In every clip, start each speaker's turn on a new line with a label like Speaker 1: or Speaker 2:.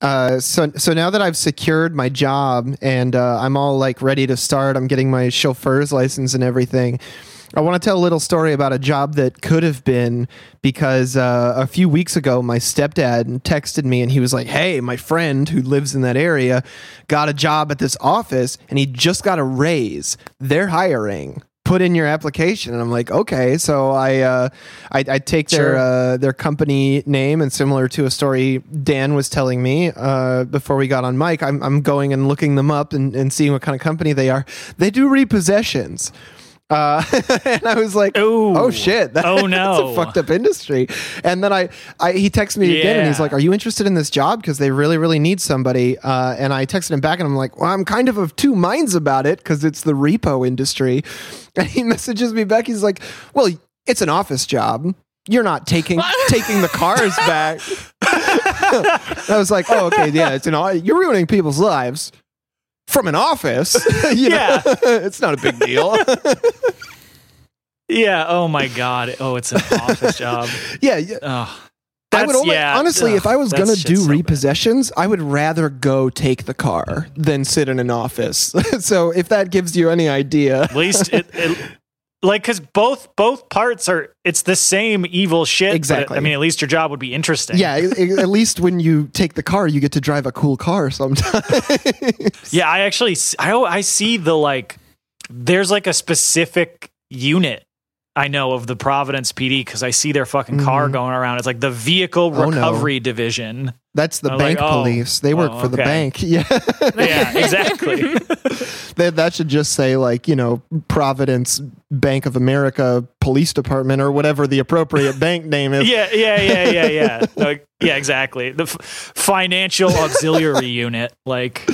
Speaker 1: Uh, so so now that I've secured my job and uh, I'm all like ready to start, I'm getting my chauffeur's license and everything. I want to tell a little story about a job that could have been because uh, a few weeks ago, my stepdad texted me and he was like, Hey, my friend who lives in that area got a job at this office and he just got a raise. They're hiring. Put in your application, and I'm like, okay. So I, uh, I, I take
Speaker 2: Sure.
Speaker 1: their uh, their company name, and similar to a story Dan was telling me uh, before we got on mic, I'm, I'm going and looking them up and, and seeing what kind of company they are. They do repossessions. Uh, and I was like,
Speaker 2: Ooh.
Speaker 1: oh shit, that-
Speaker 2: Oh,
Speaker 1: that's
Speaker 2: no.
Speaker 1: a fucked up industry. And then I, I he texted me again and he's like, are you interested in this job? Because they really, really need somebody. Uh, and I texted him back and I'm like, well, I'm kind of of two minds about it because it's the repo industry. And he messages me back. He's like, well, it's an office job. You're not taking taking the cars back. I was like, oh, okay, yeah, it's an you're ruining people's lives from an office. You know?
Speaker 2: Yeah.
Speaker 1: it's not a big deal.
Speaker 2: Yeah. Oh my god. Oh, it's an office job.
Speaker 1: yeah, yeah.
Speaker 2: Oh,
Speaker 1: I would only,
Speaker 2: yeah,
Speaker 1: honestly,
Speaker 2: ugh,
Speaker 1: if I was gonna do
Speaker 2: so bad.
Speaker 1: repossessions, I would rather go take the car than sit in an office. so if that gives you any idea,
Speaker 2: At least it, it like because both both parts are it's the same evil shit.
Speaker 1: Exactly.
Speaker 2: I mean, at least your job would be interesting.
Speaker 1: yeah, at least when you take the car, you get to drive a cool car sometimes.
Speaker 2: Yeah. I actually I, I see the like there's like a specific unit. I know of the Providence PD because I see their fucking car
Speaker 1: Mhm.
Speaker 2: going around. It's like the vehicle
Speaker 1: Oh, no.
Speaker 2: recovery division.
Speaker 1: That's the
Speaker 2: I'm like,
Speaker 1: bank
Speaker 2: oh,
Speaker 1: police. They work
Speaker 2: oh,
Speaker 1: for the bank. Yeah.
Speaker 2: Yeah, exactly.
Speaker 1: that, that should just say like, you know, Providence Bank of America Police Department or whatever the appropriate bank name is.
Speaker 2: yeah, yeah, yeah, yeah, yeah. Like, yeah, exactly. The f- financial auxiliary unit. Like,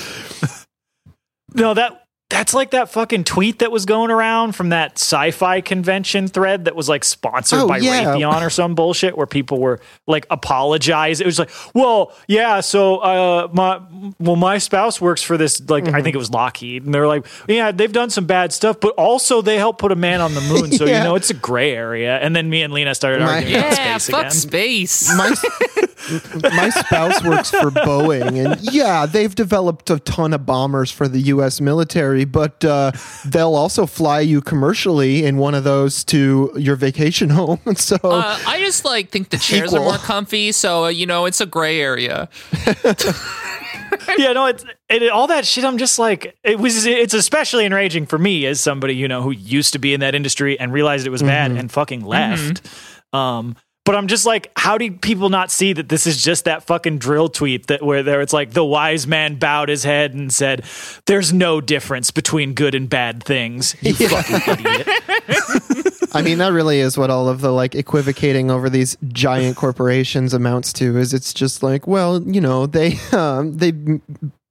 Speaker 2: no, that that's like that fucking tweet that was going around from that sci-fi convention thread that was like sponsored
Speaker 1: Oh,
Speaker 2: by
Speaker 1: yeah.
Speaker 2: Raytheon or some bullshit where people were like apologize. It was like, well, yeah, so uh, my well, my spouse works for this. Like,
Speaker 1: Mm-hmm.
Speaker 2: I think it was Lockheed, and they're like, yeah, they've done some bad stuff, but also they helped put a man on the moon. So
Speaker 1: Yeah.
Speaker 2: you know, it's a gray area. And then me and Lena started
Speaker 1: My-
Speaker 2: arguing about
Speaker 3: Yeah,
Speaker 2: space
Speaker 3: fuck
Speaker 2: again.
Speaker 3: space.
Speaker 1: my my spouse works for Boeing, and yeah, they've developed a ton of bombers for the U.S. military, but uh, they'll also fly you commercially in one of those to your vacation home. So
Speaker 3: Uh, I just like think the chairs are more comfy, so uh, you know it's a gray area.
Speaker 2: yeah, no, it's it, all that shit. I'm just like, it was. It's especially enraging for me as somebody you know who used to be in that industry and realized it was bad and fucking left. Um, but I'm just like, how do people not see that this is just that fucking dril tweet that where there it's like the wise man bowed his head and said, "There's no difference between good and bad things." You fucking idiot.
Speaker 1: I mean, that really is what all of the like equivocating over these giant corporations amounts to. Is it's just like, well, you know, they um, they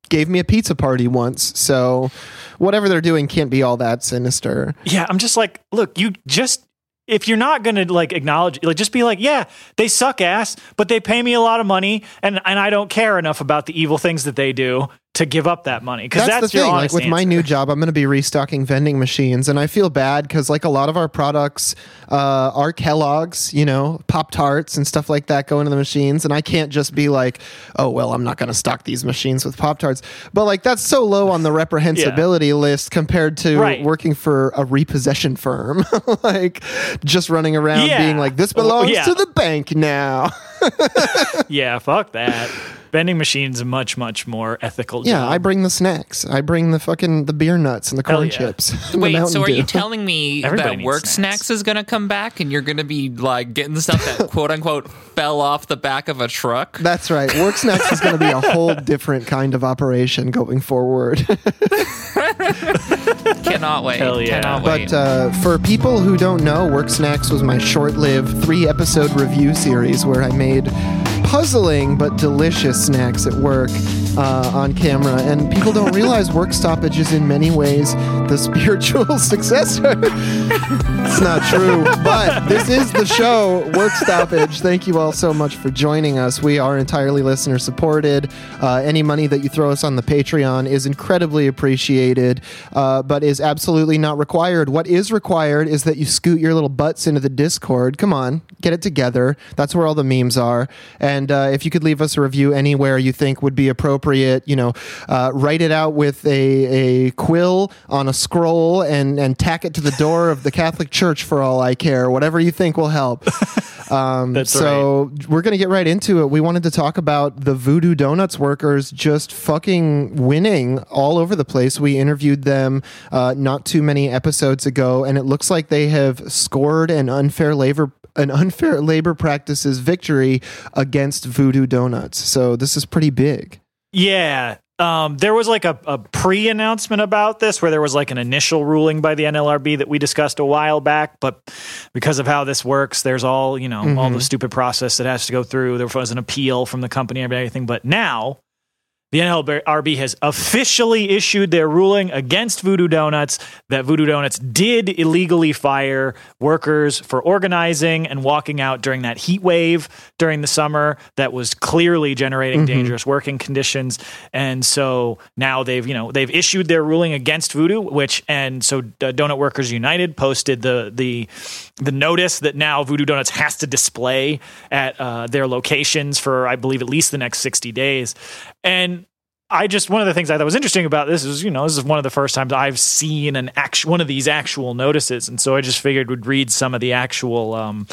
Speaker 1: gave me a pizza party once, so whatever they're doing can't be all that sinister.
Speaker 2: Yeah, I'm just like, look, you just if you're not going to like acknowledge like just be like, yeah, they suck ass, but they pay me a lot of money and and I don't care enough about the evil things that they do to give up that money cuz
Speaker 1: That's,
Speaker 2: that's,
Speaker 1: the thing. Like with my new job, I'm going to be restocking vending machines, and I feel bad because like a lot of our products uh, are Kellogg's, you know, Pop Tarts and stuff like that go into the machines, and I can't just be like, oh well, I'm not going to stock these machines with Pop Tarts. But like that's so low on the reprehensibility list compared to
Speaker 2: Right.
Speaker 1: working for a repossession firm, like just running around
Speaker 2: Yeah.
Speaker 1: being like, this belongs
Speaker 2: yeah.
Speaker 1: to the bank now.
Speaker 2: Yeah, fuck that. Vending machines much much more ethical
Speaker 1: yeah,
Speaker 2: job.
Speaker 1: I bring the snacks. I bring the fucking the beer nuts and the corn
Speaker 2: yeah.
Speaker 1: chips. and
Speaker 3: Wait, so are
Speaker 1: Dew.
Speaker 3: you telling me
Speaker 2: Everybody
Speaker 3: that
Speaker 2: needs
Speaker 3: work
Speaker 2: snacks.
Speaker 3: snacks. is going to come back and you're going to be like getting the stuff that quote unquote fell off the back of a truck?
Speaker 1: That's right. Work Snacks is going to be a whole different kind of operation going forward.
Speaker 3: Cannot wait.
Speaker 2: Hell yeah.
Speaker 3: Cannot wait.
Speaker 1: but uh, for people who don't know, Work Snacks was my short lived three episode review series where I made puzzling but delicious snacks at work uh, on camera. And people don't realize Work Stoppage is in many ways the spiritual successor. it's not true, but this is the show, Work Stoppage. Thank you all so much for joining us. We are entirely listener supported. Uh, any money that you throw us on the Patreon is incredibly appreciated, uh, but is absolutely not required. What is required is that you scoot your little butts into the Discord. Come on, get it together. That's where all the memes are. And And uh, if you could leave us a review anywhere you think would be appropriate, you know, uh, write it out with a, a quill on a scroll and, and tack it to the door of the Catholic Church for all I care. Whatever you think will help. Um, so we're going to get right into it. We wanted to talk about the Voodoo Donuts workers just fucking winning all over the place. We interviewed them uh, not too many episodes ago, and it looks like they have scored an unfair labor an unfair labor practices victory against Voodoo Donuts. So this is pretty big.
Speaker 2: Yeah. Um, there was like a, a pre announcement about this where there was like an initial ruling by the NLRB that we discussed a while back. But because of how this works, there's all, you know, all the stupid process that has to go through. There was an appeal from the company and everything. But now the NLRB has officially issued their ruling against Voodoo Donuts that Voodoo Donuts did illegally fire workers for organizing and walking out during that heat wave during the summer that was clearly generating dangerous working conditions. And so now they've, you know, they've issued their ruling against Voodoo, which and so uh, Donut Workers United posted the the the notice that now Voodoo Donuts has to display at uh, their locations for I believe at least the next 60 days. And I just one of the things I thought was interesting about this is you know this is one of the first times I've seen an actual one of these actual notices, and so I just figured would read some of the actual um,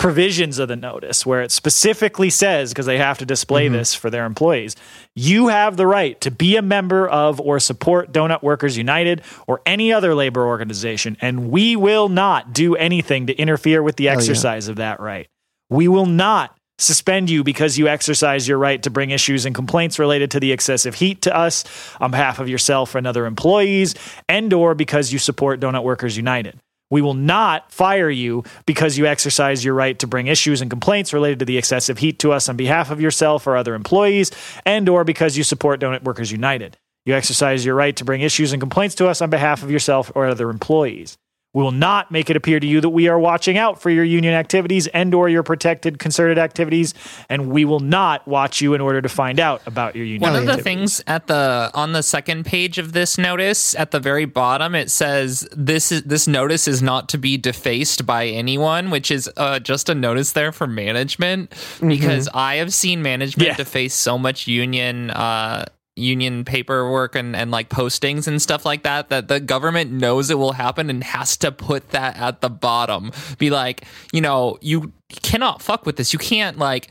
Speaker 2: provisions of the notice where it specifically says because they have to display mm-hmm. this for their employees, you have the right to be a member of or support Donut Workers United or any other labor organization, and we will not do anything to interfere with the oh,
Speaker 1: yeah.
Speaker 2: exercise of that right. We will not suspend you because you exercise your right to bring issues and complaints related to the excessive heat to us on behalf of yourself and other employees and or because you support Donut Workers United. We will not fire you because you exercise your right to bring issues and complaints related to the excessive heat to us on behalf of yourself or other employees and or because you support Donut Workers United. You exercise your right to bring issues and complaints to us on behalf of yourself or other employees. We will not make it appear to you that we are watching out for your union activities and or your protected concerted activities, and we will not watch you in order to find out about your union
Speaker 3: One of the things at the on the second page of this notice, at the very bottom, it says this is this notice is not to be defaced by anyone, which is uh, just a notice there for management because I have seen management
Speaker 2: Yeah.
Speaker 3: deface so much union. Uh, union paperwork and, and like postings and stuff like that that the government knows it will happen and has to put that at the bottom. Be like you know you cannot fuck with this. You can't like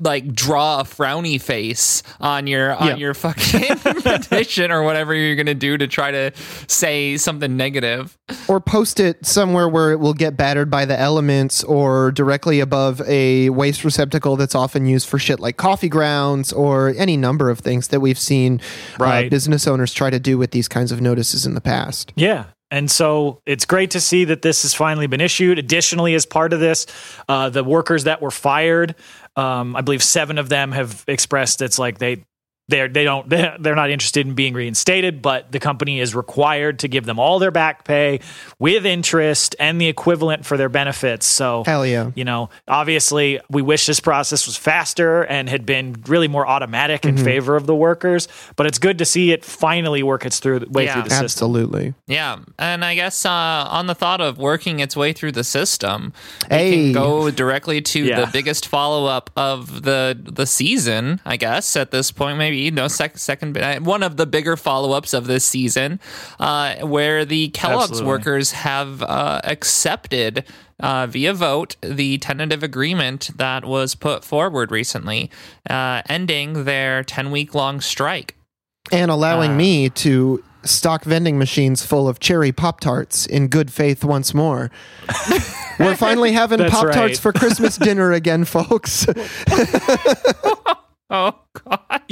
Speaker 3: like draw a frowny face on your on
Speaker 2: Yeah.
Speaker 3: your fucking petition or whatever you're gonna do to try to say something negative.
Speaker 1: or post it somewhere where it will get battered by the elements or directly above a waste receptacle that's often used for shit like coffee grounds or any number of things that we've seen uh, business owners try to do with these kinds of notices in the past.
Speaker 2: Yeah. And so it's great to see that this has finally been issued. Additionally, as part of this, uh, the workers that were fired, um, I believe seven of them have expressed it's like they they're they don't they're they're not interested in being reinstated, but the company is required to give them all their back pay with interest and the equivalent for their benefits. So
Speaker 1: Hell yeah.
Speaker 2: you know, obviously, we wish this process was faster and had been really more automatic in favor of the workers. But it's good to see it finally work its through way
Speaker 3: Yeah.
Speaker 2: through the system.
Speaker 1: Absolutely.
Speaker 3: Yeah, and I guess uh, on the thought of working its way through the system, we
Speaker 1: Hey.
Speaker 3: can go directly to
Speaker 2: Yeah.
Speaker 3: the biggest follow up of the the season. I guess at this point, maybe no sec- second uh, one of the bigger follow ups of this season, uh, where the Kellogg's
Speaker 2: Absolutely.
Speaker 3: workers have uh, accepted. Uh, via vote, the tentative agreement that was put forward recently, uh, ending their 10 week long strike.
Speaker 1: And allowing
Speaker 2: Ah.
Speaker 1: me to stock vending machines full of cherry Pop Tarts in good faith once more. We're finally having Pop Tarts
Speaker 2: right.
Speaker 1: for Christmas dinner again, folks.
Speaker 3: Oh, God.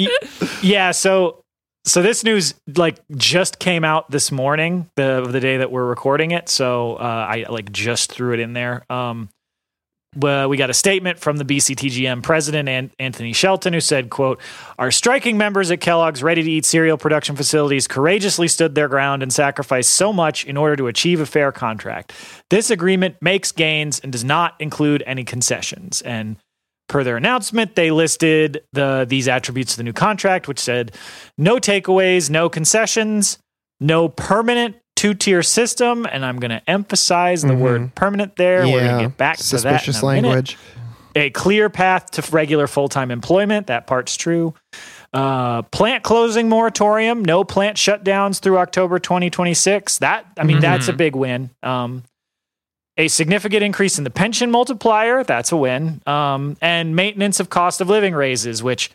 Speaker 2: Yeah so so this news like just came out this morning the the day that we're recording it so uh, i like just threw it in there um well, we got a statement from the BCTGM president An- Anthony Shelton who said, quote, Our striking members at Kellogg's ready to eat cereal production facilities courageously stood their ground and sacrificed so much in order to achieve a fair contract. This agreement makes gains and does not include any concessions. And Per their announcement, they listed the these attributes of the new contract, which said no takeaways, no concessions, no permanent two-tier system, and I'm going to emphasize the word permanent there. We're going to get back to that
Speaker 1: Suspicious
Speaker 2: minute.
Speaker 1: language.
Speaker 2: a clear path to regular full time employment. That part's true. Uh, plant closing moratorium, no plant shutdowns through October 2026. That, I mean, mm-hmm. that's a big win. Um, a significant increase in the pension multiplier, that's a win. Um, and maintenance of cost of living raises, which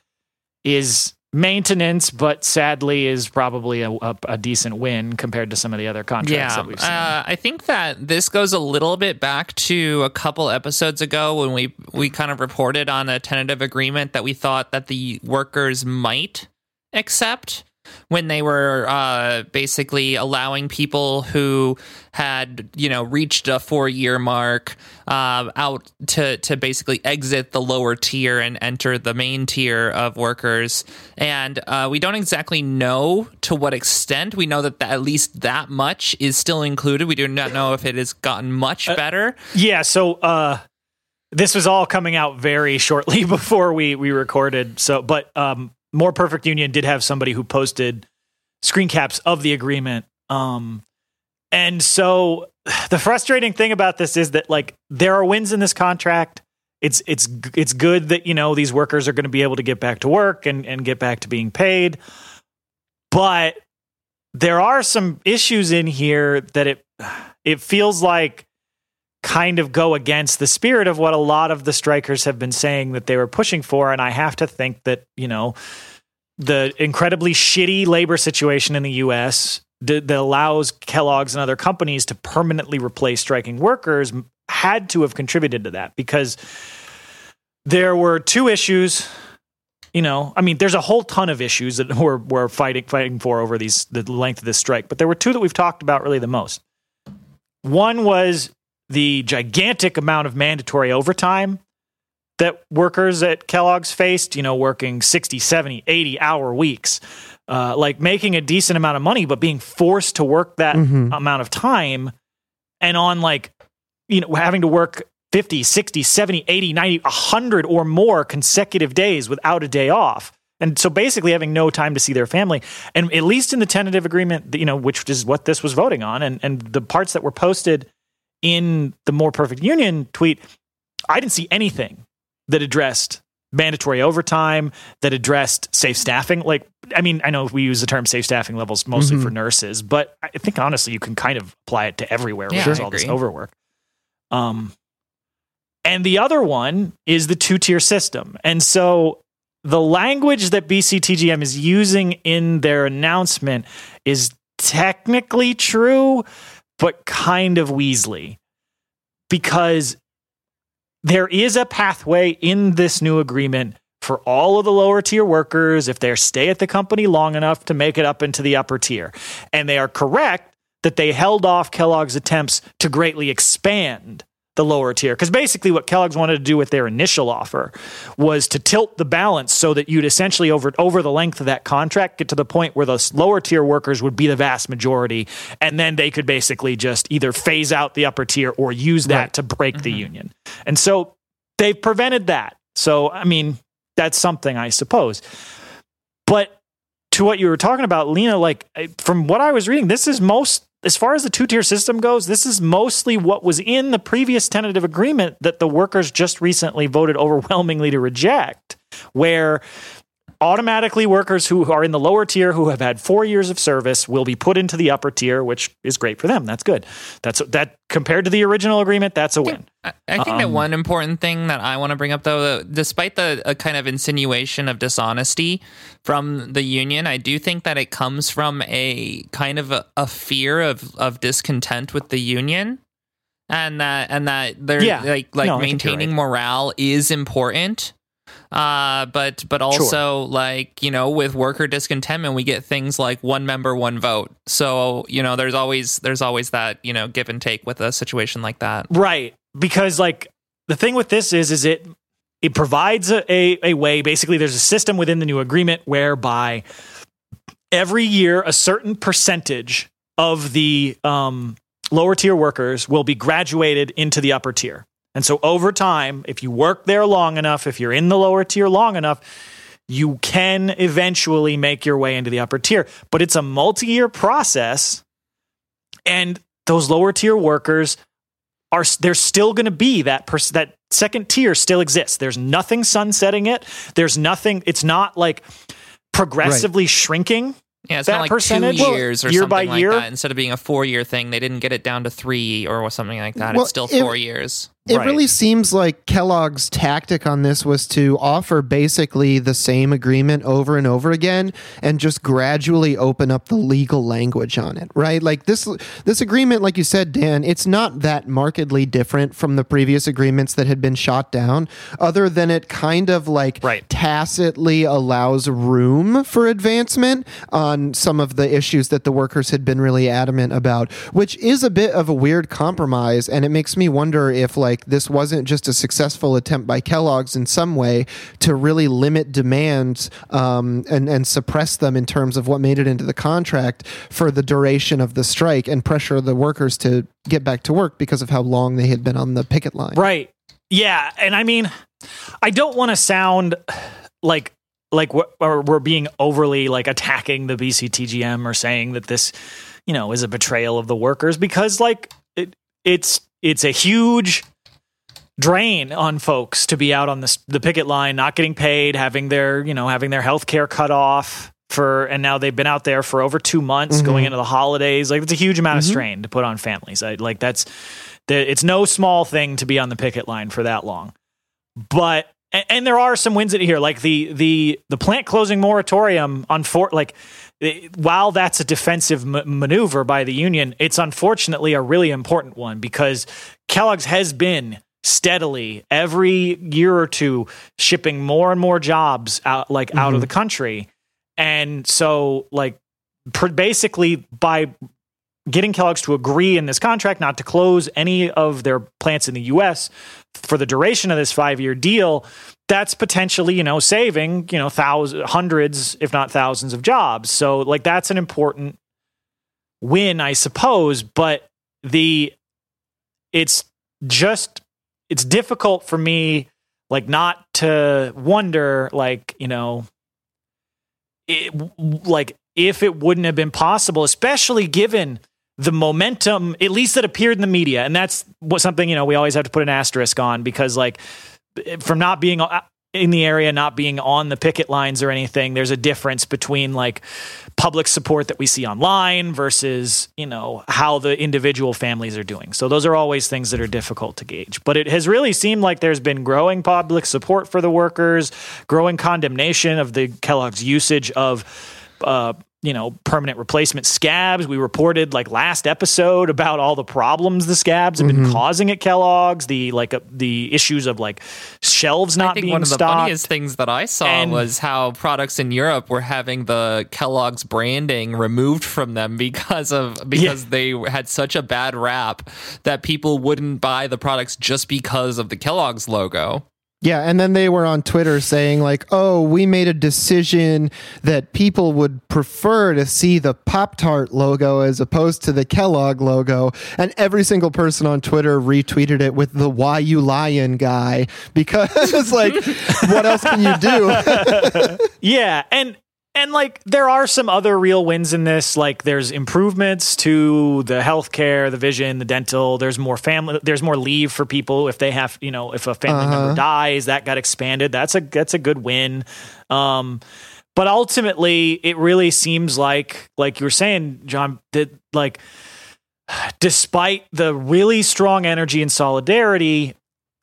Speaker 2: is maintenance, but sadly is probably a, a, a, decent win compared to some of the other contracts yeah, that we've seen. Uh,
Speaker 3: I think that this goes a little bit back to a couple episodes ago when we we kind of reported on a tentative agreement that we thought that the workers might accept when they were uh, basically allowing people who had you know reached a four year mark uh, out to to basically exit the lower tier and enter the main tier of workers. And uh, we don't exactly know to what extent. We know that at least that much is still included. We do not know if it has gotten much uh, better.
Speaker 2: yeah. So uh, this was all coming out very shortly before we we recorded. So, but um, more Perfect Union did have somebody who posted screen caps of the agreement. Um, and so the frustrating thing about this is that like there are wins in this contract. It's it's it's good that you know these workers are going to be able to get back to work and and get back to being paid. But there are some issues in here that it it feels like kind of go against the spirit of what a lot of the strikers have been saying that they were pushing for. And I have to think that, you know, the incredibly shitty labor situation in the US that, allows Kellogg's and other companies to permanently replace striking workers had to have contributed to that because there were two issues you know i mean there's a whole ton of issues that we're, we're fighting fighting for over these the length of this strike but there were two that we've talked about really the most. One was the gigantic amount of mandatory overtime that workers at Kellogg's faced, you know, working 60, 70, 80 hour weeks, uh, like making a decent amount of money, but being forced to work that mm-hmm. amount of time and on like, you know, having to work 50, 60, 70, 80, 90, 100 or more consecutive days without a day off. And so basically having no time to see their family. And at least in the tentative agreement, you know, which is what this was voting on, and, and the parts that were posted in the More Perfect Union tweet, I didn't see anything that addressed mandatory overtime, that addressed safe staffing. Like, I mean, I know we use the term safe staffing levels mostly mm-hmm. for nurses, but I think honestly, you can kind of apply it to everywhere yeah, with all this overwork. Um, and the other one is the two tier system. And so the language that BCTGM is using in their announcement is technically true, but kind of Weasley because there is a pathway in this new agreement for all of the lower tier workers if they stay at the company long enough to make it up into the upper tier. And they are correct that they held off Kellogg's attempts to greatly expand the lower tier. Because basically, what Kellogg's wanted to do with their initial offer was to tilt the balance so that you'd essentially, over, over the length of that contract, get to the point where the lower tier workers would be the vast majority. And then they could basically just either phase out the upper tier or use that right. to break mm-hmm. the union. And so they've prevented that. So, I mean, that's something, I suppose. But to what you were talking about, Lena, like from what I was reading, this is most as far as the two tier system goes, this is mostly what was in the previous tentative agreement that the workers just recently voted overwhelmingly to reject, where automatically workers who are in the lower tier who have had four years of service will be put into the upper tier, which is great for them. That's good. That's that compared to the original agreement. That's a win.
Speaker 3: I, think um, that one important thing that I want to bring up, though, despite the kind of insinuation of dishonesty from the union, I do think that it comes from a kind of a, a fear of of discontent with the union and that and that they're yeah. like like no, maintaining right. morale is important uh, but but also sure. like you know with worker discontentment we get things like one member one vote. So you know there's always there's always that you know give and take with a situation like that.
Speaker 2: Right. Because like the thing with this is is it it provides a, a, a way basically there's a system within the new agreement whereby every year a certain percentage of the um, lower tier workers will be graduated into the upper tier and so over time, if you work there long enough, if you're in the lower tier long enough, you can eventually make your way into the upper tier. But it's a multi year process. And those lower tier workers are, there's still going to be that, pers- that second tier still exists. There's nothing sunsetting it. There's nothing. It's not like progressively right. shrinking.
Speaker 3: Yeah, it's that like percentage. two years or year something like year. that. Instead of being a four year thing, they didn't get it down to three or something like that. Well, it's still four it, years.
Speaker 1: It right. really seems like Kellogg's tactic on this was to offer basically the same agreement over and over again and just gradually open up the legal language on it, right? Like this this agreement like you said Dan, it's not that markedly different from the previous agreements that had been shot down other than it kind of like
Speaker 2: right.
Speaker 1: tacitly allows room for advancement on some of the issues that the workers had been really adamant about, which is a bit of a weird compromise and it makes me wonder if like like this wasn't just a successful attempt by Kellogg's in some way to really limit demands um, and and suppress them in terms of what made it into the contract for the duration of the strike and pressure the workers to get back to work because of how long they had been on the picket line.
Speaker 2: Right. Yeah, and I mean, I don't want to sound like like we're, we're being overly like attacking the BCTGM or saying that this, you know, is a betrayal of the workers because like it, it's it's a huge drain on folks to be out on the, the picket line, not getting paid, having their, you know, having their health care cut off for, and now they've been out there for over two months mm-hmm. going into the holidays. Like it's a huge amount mm-hmm. of strain to put on families. I, like that's, it's no small thing to be on the picket line for that long. But, and, and there are some wins in here, like the, the, the plant closing moratorium on Fort, like, while that's a defensive m- maneuver by the union, it's unfortunately a really important one because Kellogg's has been steadily every year or two shipping more and more jobs out like mm-hmm. out of mm-hmm. the country and so like pr- basically by getting Kellogg's to agree in this contract not to close any of their plants in the US for the duration of this 5-year deal that's potentially you know saving you know thousands hundreds if not thousands of jobs so like that's an important win i suppose but the it's just it's difficult for me like not to wonder like you know it, like if it wouldn't have been possible especially given the momentum at least that appeared in the media. And that's what something you know we always have to put an asterisk on because like from not being in the area not being on the picket lines or anything there's a difference between like public support that we see online versus you know how the individual families are doing. So those are always things that are difficult to gauge. But it has really seemed like there's been growing public support for the workers growing condemnation of the kellogg's usage of uh, you know, permanent replacement scabs. We reported like last episode about all the problems the scabs have been mm-hmm. causing at Kellogg's, the like uh, the issues of like shelves not being
Speaker 3: one of
Speaker 2: stocked.
Speaker 3: the funniest things that I saw and, was how products in Europe were having the Kellogg's branding removed from them because of because yeah. they had such a bad rap that people wouldn't buy the products just because of the Kellogg's logo.
Speaker 1: Yeah, and then they were on Twitter saying like, "Oh, we made a decision that people would prefer to see the Pop Tart logo as opposed to the Kellogg logo." And every single person on Twitter retweeted it with the "Why you lying" guy because it's like, what else can you do?
Speaker 2: yeah, and and like there are some other real wins in this. Like there's improvements to the healthcare, the vision, the dental. There's more family. There's more leave for people if they have, you know, if a family uh-huh. member dies, that got expanded. That's a that's a good win. Um, but ultimately, it really seems like, like you were saying, John, that like despite the really strong energy and solidarity,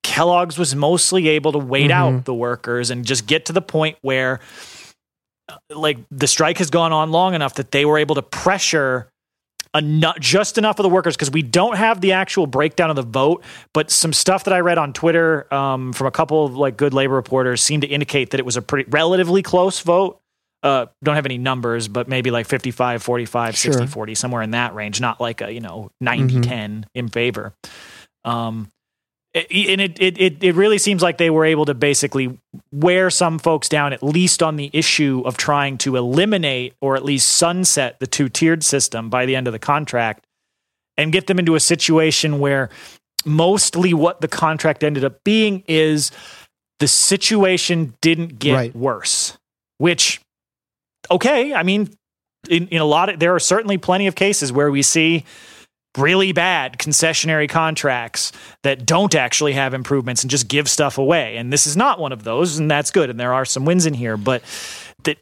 Speaker 2: Kellogg's was mostly able to wait mm-hmm. out the workers and just get to the point where like the strike has gone on long enough that they were able to pressure enough, just enough of the workers because we don't have the actual breakdown of the vote, but some stuff that I read on Twitter um, from a couple of like good labor reporters seemed to indicate that it was a pretty relatively close vote. Uh, don't have any numbers, but maybe like 55, 45, sure. 60, 40, somewhere in that range, not like a, you know, 90, mm-hmm. 10 in favor. Um, and it, it, it, it really seems like they were able to basically wear some folks down, at least on the issue of trying to eliminate or at least sunset the two tiered system by the end of the contract and get them into a situation where mostly what the contract ended up being is the situation didn't get right. worse, which, okay, I mean, in, in a lot of, there are certainly plenty of cases where we see really bad concessionary contracts that don't actually have improvements and just give stuff away. And this is not one of those, and that's good. And there are some wins in here, but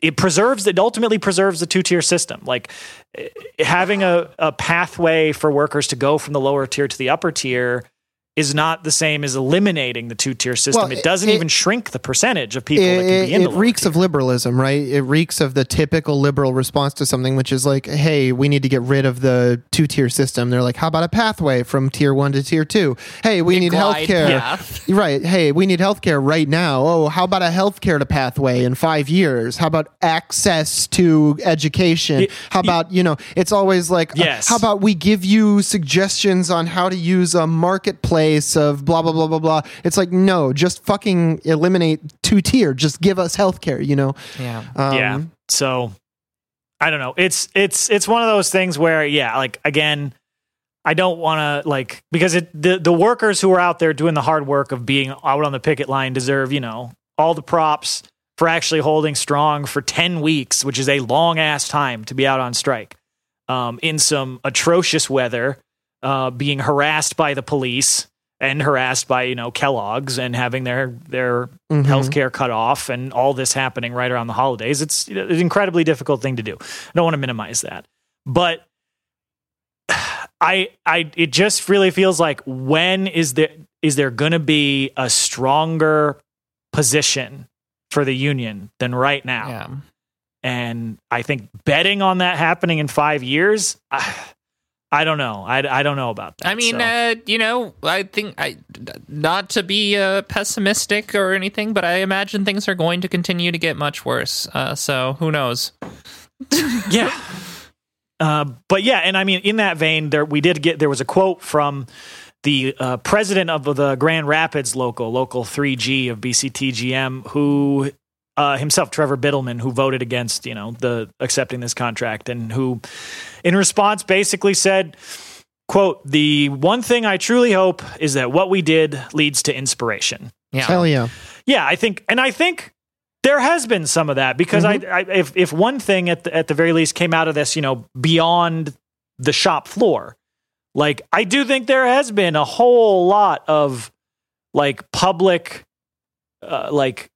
Speaker 2: it preserves it ultimately preserves the two tier system like eh, having a, a pathway for workers to go from the lower tier to the upper tier is not the same as eliminating the two tier system. Well, it doesn't it, even shrink the percentage of people it, that can be in
Speaker 1: It reeks
Speaker 2: tier.
Speaker 1: of liberalism, right? It reeks of the typical liberal response to something, which is like, hey, we need to get rid of the two tier system. They're like, how about a pathway from tier one to tier two? Hey, we need healthcare. Path. Right. Hey, we need healthcare right now. Oh, how about a healthcare to pathway in five years? How about access to education? how about, you know, it's always like, uh, yes. Uh, how about we give you suggestions on how to use a marketplace? Place of blah blah blah blah blah. It's like no, just fucking eliminate two tier. Just give us healthcare. You know?
Speaker 3: Yeah.
Speaker 2: Um, yeah. So I don't know. It's it's it's one of those things where yeah, like again. I don't want to like because it the the workers who are out there doing the hard work of being out on the picket line deserve you know all the props for actually holding strong for 10 weeks, which is a long ass time to be out on strike um, in some atrocious weather, uh, being harassed by the police, and harassed by you know Kellogg's and having their their mm-hmm. healthcare cut off and all this happening right around the holidays. It's, it's an incredibly difficult thing to do. I don't want to minimize that, but I I it just really feels like when is there is there going to be a stronger position for the union than right now?
Speaker 3: Yeah.
Speaker 2: And I think betting on that happening in five years. I, I don't know. I, I don't know about that.
Speaker 3: I mean,
Speaker 2: so.
Speaker 3: uh, you know, I think I not to be uh, pessimistic or anything, but I imagine things are going to continue to get much worse. Uh, so who knows?
Speaker 2: yeah. Uh, but yeah, and I mean, in that vein, there we did get there was a quote from the uh, president of the Grand Rapids local, local 3G of BCTGM, who uh, himself, Trevor Bidelman, who voted against, you know, the accepting this contract, and who, in response, basically said, "quote The one thing I truly hope is that what we did leads to inspiration."
Speaker 1: Yeah, hell yeah,
Speaker 2: yeah. I think, and I think there has been some of that because mm-hmm. I, I, if if one thing at the, at the very least came out of this, you know, beyond the shop floor, like I do think there has been a whole lot of like public, uh, like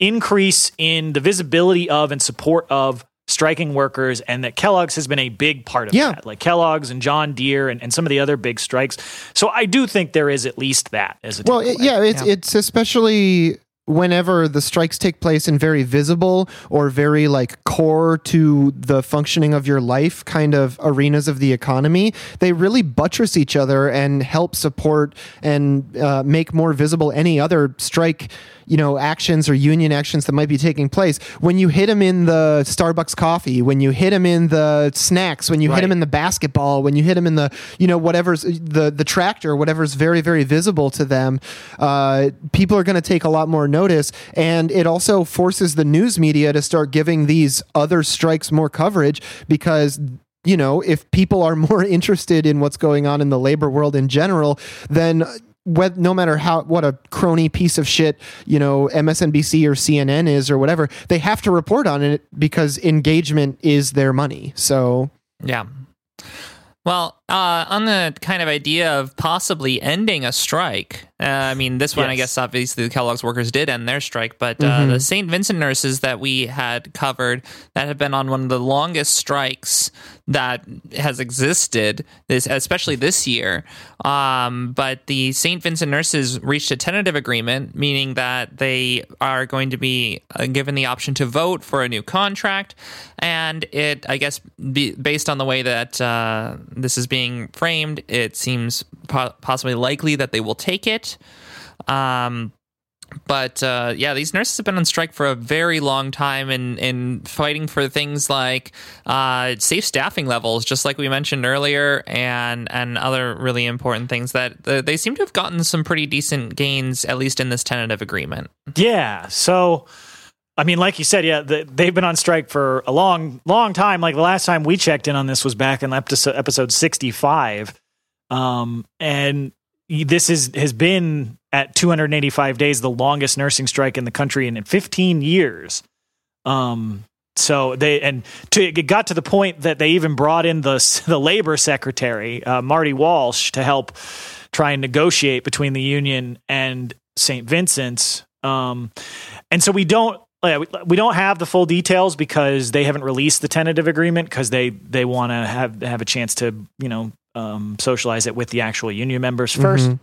Speaker 2: increase in the visibility of and support of striking workers and that Kellogg's has been a big part of
Speaker 1: yeah.
Speaker 2: that. Like Kellogg's and John Deere and, and some of the other big strikes. So I do think there is at least that as a
Speaker 1: Well, it, yeah, it's yeah. it's especially whenever the strikes take place in very visible or very like core to the functioning of your life kind of arenas of the economy they really buttress each other and help support and uh, make more visible any other strike you know actions or union actions that might be taking place when you hit them in the starbucks coffee when you hit them in the snacks when you right. hit them in the basketball when you hit them in the you know whatever's the the tractor whatever's very very visible to them uh, people are going to take a lot more notice and it also forces the news media to start giving these other strikes more coverage because you know, if people are more interested in what's going on in the labor world in general, then no matter how what a crony piece of shit you know MSNBC or CNN is or whatever, they have to report on it because engagement is their money. So
Speaker 3: yeah. Well, uh, on the kind of idea of possibly ending a strike, uh, I mean, this one, yes. I guess, obviously the Kellogg's workers did end their strike, but uh, mm-hmm. the St. Vincent nurses that we had covered that have been on one of the longest strikes that has existed, this, especially this year. Um, but the St. Vincent nurses reached a tentative agreement, meaning that they are going to be uh, given the option to vote for a new contract. And it, I guess, be, based on the way that uh, this is being being framed, it seems po- possibly likely that they will take it. Um, but uh, yeah, these nurses have been on strike for a very long time and in fighting for things like uh, safe staffing levels, just like we mentioned earlier, and and other really important things that uh, they seem to have gotten some pretty decent gains, at least in this tentative agreement.
Speaker 2: Yeah. So I mean, like you said, yeah, the, they've been on strike for a long, long time. Like the last time we checked in on this was back in episode, episode 65. Um, and this is, has been at 285 days, the longest nursing strike in the country in 15 years. Um, so they and to, it got to the point that they even brought in the the labor secretary uh, Marty Walsh to help try and negotiate between the union and St. Vincent's. Um, and so we don't we don't have the full details because they haven't released the tentative agreement because they they want to have have a chance to you know um, socialize it with the actual union members 1st mm-hmm.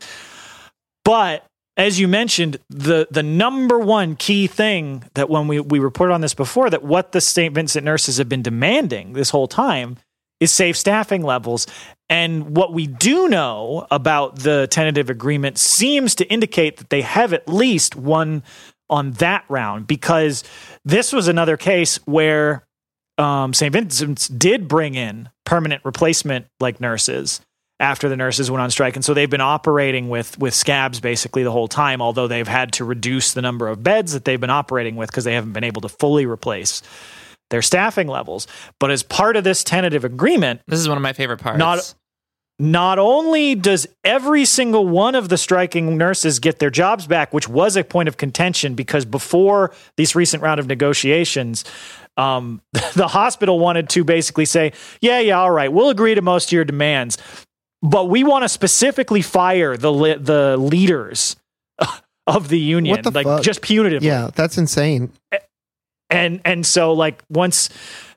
Speaker 2: But as you mentioned, the the number one key thing that when we we reported on this before that what the St. Vincent nurses have been demanding this whole time is safe staffing levels. And what we do know about the tentative agreement seems to indicate that they have at least one on that round because this was another case where um, St. Vincent's did bring in permanent replacement like nurses after the nurses went on strike. And so they've been operating with with scabs basically the whole time, although they've had to reduce the number of beds that they've been operating with because they haven't been able to fully replace their staffing levels. But as part of this tentative agreement,
Speaker 3: this is one of my favorite parts.
Speaker 2: Not not only does every single one of the striking nurses get their jobs back, which was a point of contention because before this recent round of negotiations, um, the hospital wanted to basically say, yeah, yeah, all right, we'll agree to most of your demands, but we want to specifically fire the li- the leaders of the union, the like fuck? just punitively.
Speaker 1: Yeah, that's insane.
Speaker 2: And and so like once.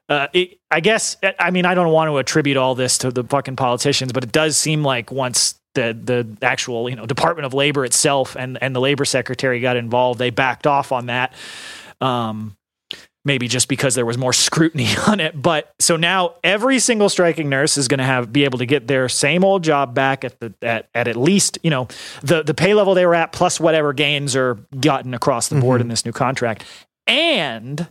Speaker 2: Uh, it, I guess I mean I don't want to attribute all this to the fucking politicians, but it does seem like once the the actual you know Department of Labor itself and and the labor secretary got involved, they backed off on that. Um, maybe just because there was more scrutiny on it. But so now every single striking nurse is going to have be able to get their same old job back at the at, at at least you know the the pay level they were at plus whatever gains are gotten across the board mm-hmm. in this new contract, and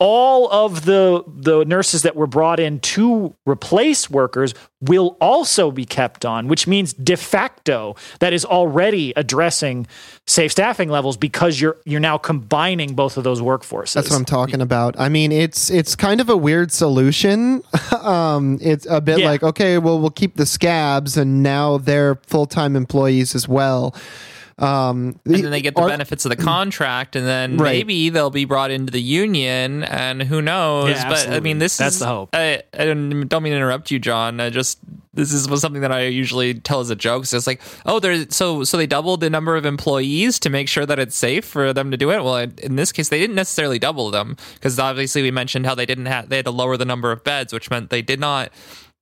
Speaker 2: all of the the nurses that were brought in to replace workers will also be kept on, which means de facto that is already addressing safe staffing levels because you're you're now combining both of those workforces.
Speaker 1: That's what I'm talking about. I mean, it's it's kind of a weird solution. um, it's a bit yeah. like okay, well, we'll keep the scabs, and now they're full time employees as well.
Speaker 3: Um, and then they get the are, benefits of the contract, and then right. maybe they'll be brought into the union, and who knows?
Speaker 2: Yeah,
Speaker 3: but I mean, this
Speaker 2: that's
Speaker 3: is,
Speaker 2: the hope.
Speaker 3: I, I, don't mean to interrupt you, John. I just this is something that I usually tell as a joke. So it's like, oh, there's so so they doubled the number of employees to make sure that it's safe for them to do it. Well, in this case, they didn't necessarily double them because obviously we mentioned how they didn't have they had to lower the number of beds, which meant they did not,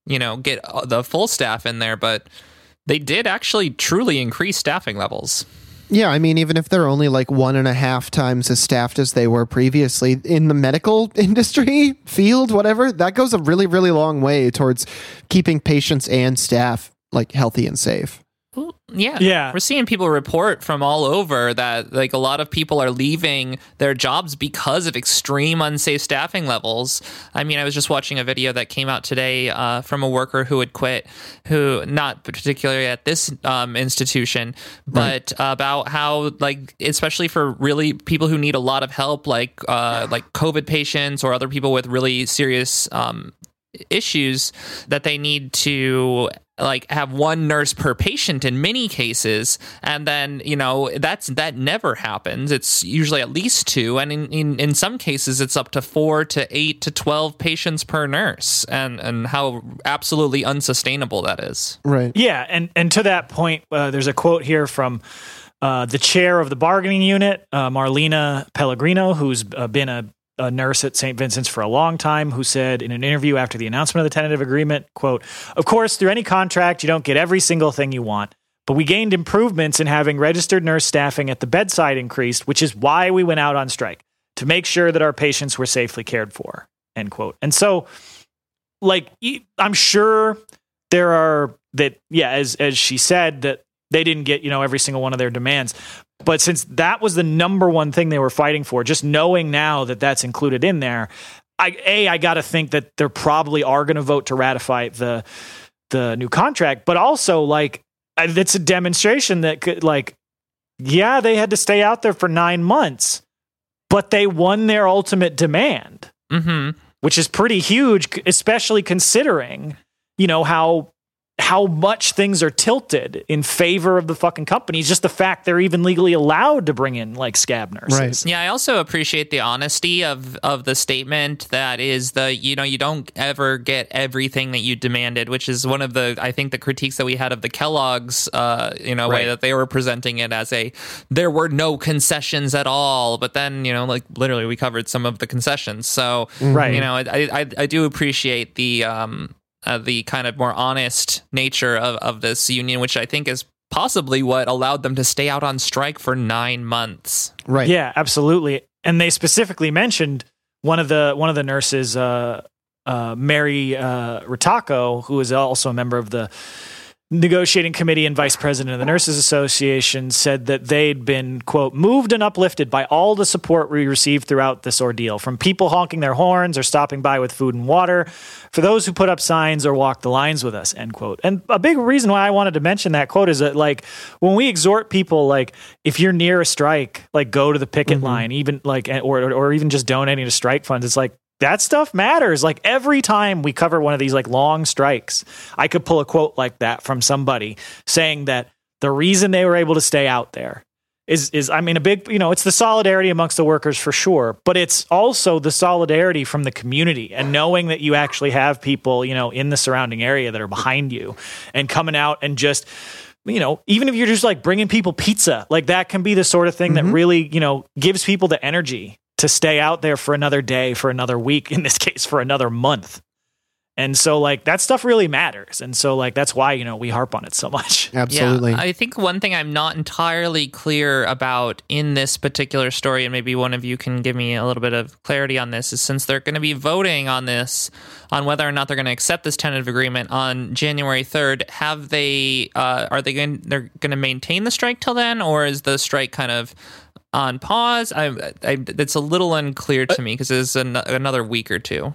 Speaker 3: you know, get the full staff in there, but they did actually truly increase staffing levels.
Speaker 1: Yeah, I mean, even if they're only like one and a half times as staffed as they were previously in the medical industry, field, whatever, that goes a really, really long way towards keeping patients and staff like healthy and safe
Speaker 3: yeah.
Speaker 2: Yeah.
Speaker 3: We're seeing people report from all over that like a lot of people are leaving their jobs because of extreme unsafe staffing levels. I mean, I was just watching a video that came out today uh, from a worker who had quit, who not particularly at this um, institution, but right. about how like especially for really people who need a lot of help, like uh, like COVID patients or other people with really serious um, issues that they need to like have one nurse per patient in many cases and then you know that's that never happens. It's usually at least two and in, in, in some cases it's up to four to eight to 12 patients per nurse and and how absolutely unsustainable that is.
Speaker 1: Right.
Speaker 2: Yeah and and to that point uh, there's a quote here from uh, the chair of the bargaining unit, uh, Marlena Pellegrino, who's uh, been a a nurse at St. Vincent's for a long time who said in an interview after the announcement of the tentative agreement, quote, "Of course, through any contract, you don't get every single thing you want, but we gained improvements in having registered nurse staffing at the bedside increased, which is why we went out on strike to make sure that our patients were safely cared for." End quote. And so like I'm sure there are that yeah, as as she said that they didn't get, you know, every single one of their demands. But since that was the number one thing they were fighting for, just knowing now that that's included in there, I a I got to think that they probably are going to vote to ratify the the new contract. But also, like, it's a demonstration that could, like, yeah, they had to stay out there for nine months, but they won their ultimate demand,
Speaker 3: mm-hmm.
Speaker 2: which is pretty huge, especially considering you know how how much things are tilted in favor of the fucking companies. Just the fact they're even legally allowed to bring in like scab nurses.
Speaker 1: Right.
Speaker 3: Yeah, I also appreciate the honesty of of the statement that is the you know you don't ever get everything that you demanded, which is one of the I think the critiques that we had of the Kellogg's uh you know way that they were presenting it as a there were no concessions at all, but then you know like literally we covered some of the concessions, so
Speaker 2: Right.
Speaker 3: you know I I, I do appreciate the um uh, the kind of more honest nature of of this union, which I think is possibly what allowed them to stay out on strike for nine months.
Speaker 1: Right.
Speaker 2: Yeah, absolutely. And they specifically mentioned one of the one of the nurses, uh, uh, Mary uh, Ritako, who is also a member of the negotiating committee and vice president of the Nurses Association, said that they'd been quote moved and uplifted by all the support we received throughout this ordeal, from people honking their horns or stopping by with food and water, for those who put up signs or walk the lines with us end quote. And a big reason why i wanted to mention that quote is that like when we exhort people like if you're near a strike like go to the picket mm-hmm. line even like or, or even just donating to strike funds it's like that stuff matters. Like every time we cover one of these like long strikes i could pull a quote like that from somebody saying that the reason they were able to stay out there is is I mean a big you know it's the solidarity amongst the workers for sure, but it's also the solidarity from the community and knowing that you actually have people you know in the surrounding area that are behind you and coming out and just you know even if you're just like bringing people pizza like that can be the sort of thing that mm-hmm. really you know gives people the energy to stay out there for another day for another week in this case for another month. And so like that stuff really matters. And so like that's why you know we harp on it so much.
Speaker 1: Absolutely.
Speaker 3: Yeah, I think one thing I'm not entirely clear about in this particular story, and maybe one of you can give me a little bit of clarity on this, is since they're going to be voting on this, on whether or not they're going to accept this tentative agreement on January 3rd, have they, uh, are they going, they're going to maintain the strike till then, or is the strike kind of on pause? I, I it's a little unclear to uh, me because it's an, another week or two.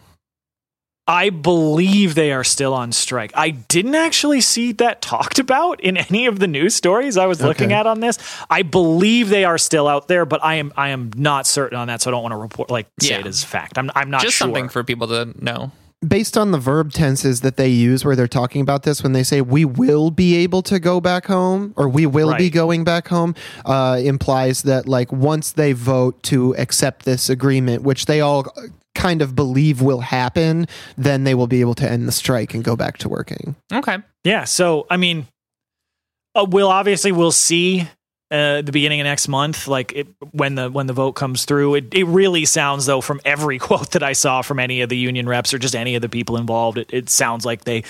Speaker 2: I believe they are still on strike. I didn't actually see that talked about in any of the news stories I was looking
Speaker 1: Okay.
Speaker 2: at on this. I believe they are still out there, but I am I am not certain on that, so I don't want to report like say
Speaker 3: Yeah.
Speaker 2: it as fact. I'm I'm not
Speaker 3: Just
Speaker 2: sure.
Speaker 3: something for people to know.
Speaker 1: Based on the verb tenses that they use where they're talking about this, when they say we will be able to go back home or we will be going back home, uh, implies that like once they vote to accept this agreement, which they all kind of believe will happen, then they will be able to end the strike and go back to working.
Speaker 3: Okay.
Speaker 2: Yeah, so I mean, uh, we'll obviously we'll see uh, the beginning of next month, like it, when the when the vote comes through. It it really sounds though from every quote that I saw from any of the union reps or just any of the people involved, it, it sounds like they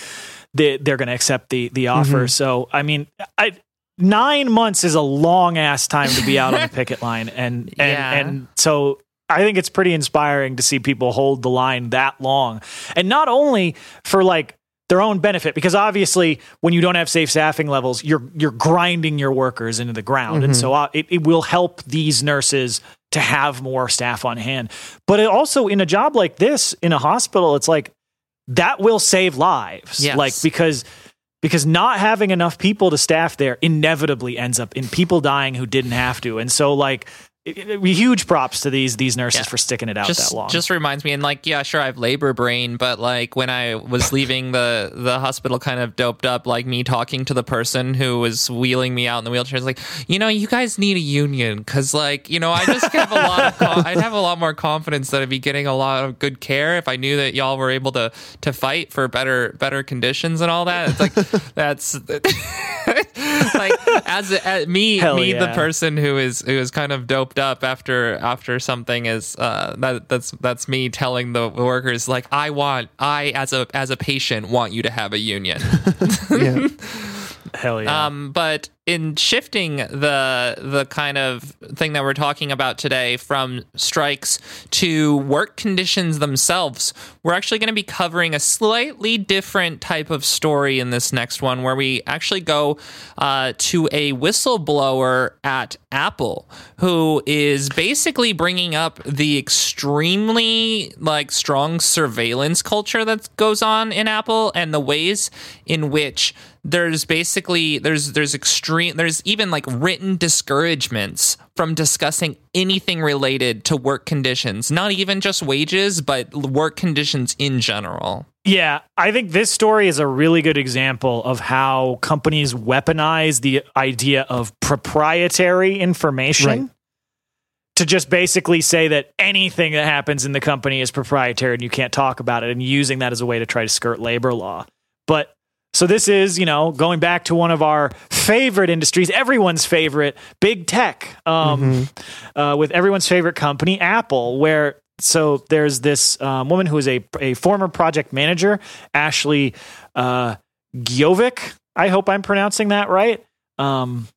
Speaker 2: they they're going to accept the the offer. So I mean, I. Nine months is a long ass time to be out on the picket line, and and
Speaker 3: Yeah.
Speaker 2: and so I think it's pretty inspiring to see people hold the line that long. And not only for like their own benefit, because obviously when you don't have safe staffing levels, you're you're grinding your workers into the ground. And so uh, it, it will help these nurses to have more staff on hand. But it also in a job like this, in a hospital, it's like that will save lives.
Speaker 3: Yes.
Speaker 2: Like because because not having enough people to staff there inevitably ends up in people dying who didn't have to. And so like it- it- huge props to these these nurses
Speaker 3: Yeah.
Speaker 2: for sticking it out
Speaker 3: just
Speaker 2: that long.
Speaker 3: just reminds me and like yeah sure i have labor brain but like when i was leaving the the hospital kind of doped up like me talking to the person who was wheeling me out in the wheelchair is like you know you guys need a union because like you know i just have a lot of i'd have a lot more confidence that i'd be getting a lot of good care if i knew that y'all were able to to fight for better better conditions and all that it's like that's like as, as me
Speaker 2: Hell
Speaker 3: me the person who is who is kind of doped up after after something is uh that that's that's me telling the workers like I want I as a as a patient want you to have a union.
Speaker 1: Yeah.
Speaker 2: Hell yeah.
Speaker 3: Um, but in shifting the the kind of thing that we're talking about today from strikes to work conditions themselves, we're actually going to be covering a slightly different type of story in this next one, where we actually go uh, to a whistleblower at Apple who is basically bringing up the extremely like strong surveillance culture that goes on in Apple and the ways in which there's basically there's there's extreme there's even like written discouragements from discussing anything related to work conditions not even just wages but work conditions in general
Speaker 2: Yeah, I think this story is a really good example of how companies weaponize the idea of proprietary information
Speaker 1: Right.
Speaker 2: to just basically say that anything that happens in the company is proprietary and you can't talk about it and using that as a way to try to skirt labor law. But so this is, you know, going back to one of our favorite industries, everyone's favorite, big tech, um, uh, with everyone's favorite company, Apple, where so there's this um, woman who is a, a former project manager, Ashley uh, Gjovik. I hope I'm pronouncing that right. Um,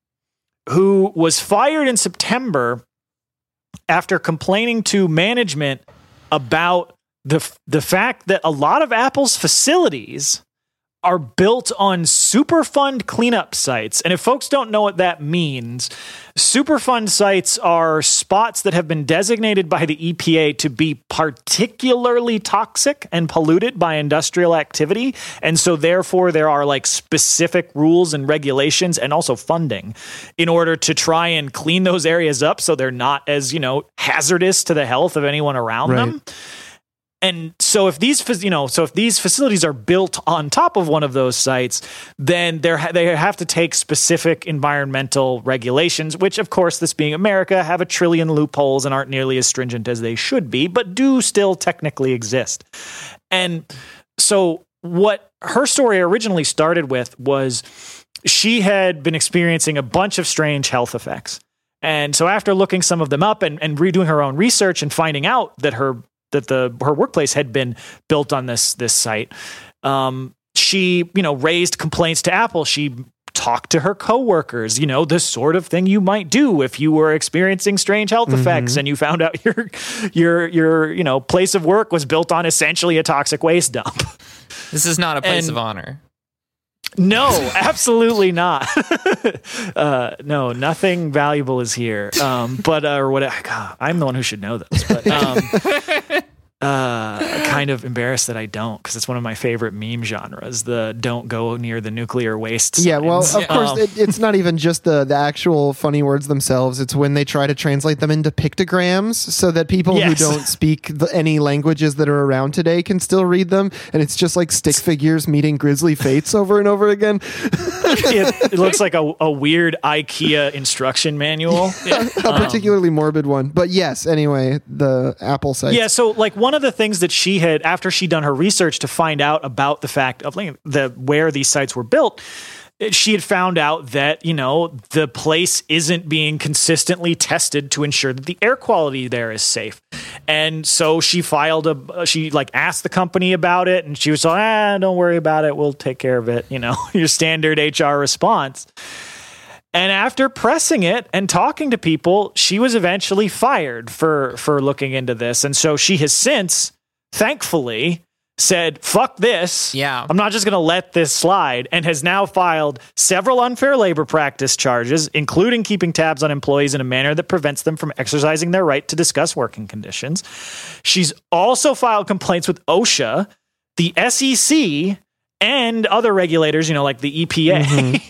Speaker 2: who was fired in September after complaining to management about the the fact that a lot of Apple's facilities are built on Superfund cleanup sites. And if folks don't know what that means, Superfund sites are spots that have been designated by the EPA to be particularly toxic and polluted by industrial activity. And so, therefore, there are like specific rules and regulations and also funding in order to try and clean those areas up so they're not as, you know, hazardous to the health of anyone around
Speaker 1: Right.
Speaker 2: them. And so if these you know so if these facilities are built on top of one of those sites, then they they have to take specific environmental regulations, which of course this being America have a trillion loopholes and aren't nearly as stringent as they should be, but do still technically exist. And so what her story originally started with was she had been experiencing a bunch of strange health effects. And so after looking some of them up and, and redoing her own research and finding out that her that the her workplace had been built on this this site, um, she you know raised complaints to Apple. She talked to her coworkers, you know, the sort of thing you might do if you were experiencing strange health effects and you found out your your your you know place of work was built on essentially a toxic waste dump.
Speaker 3: This is not a place
Speaker 2: And-
Speaker 3: of honor.
Speaker 2: No, absolutely not. uh, no, nothing valuable is here. Um, but uh, or what? God, I'm the one who should know this. But um, uh, kind of embarrassed that I don't because it's one of my favorite meme genres. The don't go near the nuclear waste.
Speaker 1: Yeah, well,
Speaker 2: signs.
Speaker 1: of course,
Speaker 2: Um,
Speaker 1: it, it's not even just the, the actual funny words themselves. It's when they try to translate them into pictograms so that people who don't speak the, any languages that are around today can still read them. And it's just like stick figures meeting grisly fates over and over again.
Speaker 2: it, it looks like a, a weird IKEA instruction manual.
Speaker 1: a particularly morbid one. But yes, anyway, the Apple site.
Speaker 2: Yeah, so like one of the things that she had after she'd done her research to find out about the fact of the where these sites were built, she had found out that, you know, the place isn't being consistently tested to ensure that the air quality there is safe. And so she filed a she like asked the company about it and she was like, "Ah, don't worry about it. We'll take care of it." You know, your standard HR response. And after pressing it and talking to people, she was eventually fired for for looking into this. And so she has since, thankfully, said, "Fuck this.
Speaker 3: Yeah.
Speaker 2: I'm not just going to let this slide." And has now filed several unfair labor practice charges, including keeping tabs on employees in a manner that prevents them from exercising their right to discuss working conditions. She's also filed complaints with OSHA, the SEC, and other regulators, you know, like the EPA. Mm-hmm.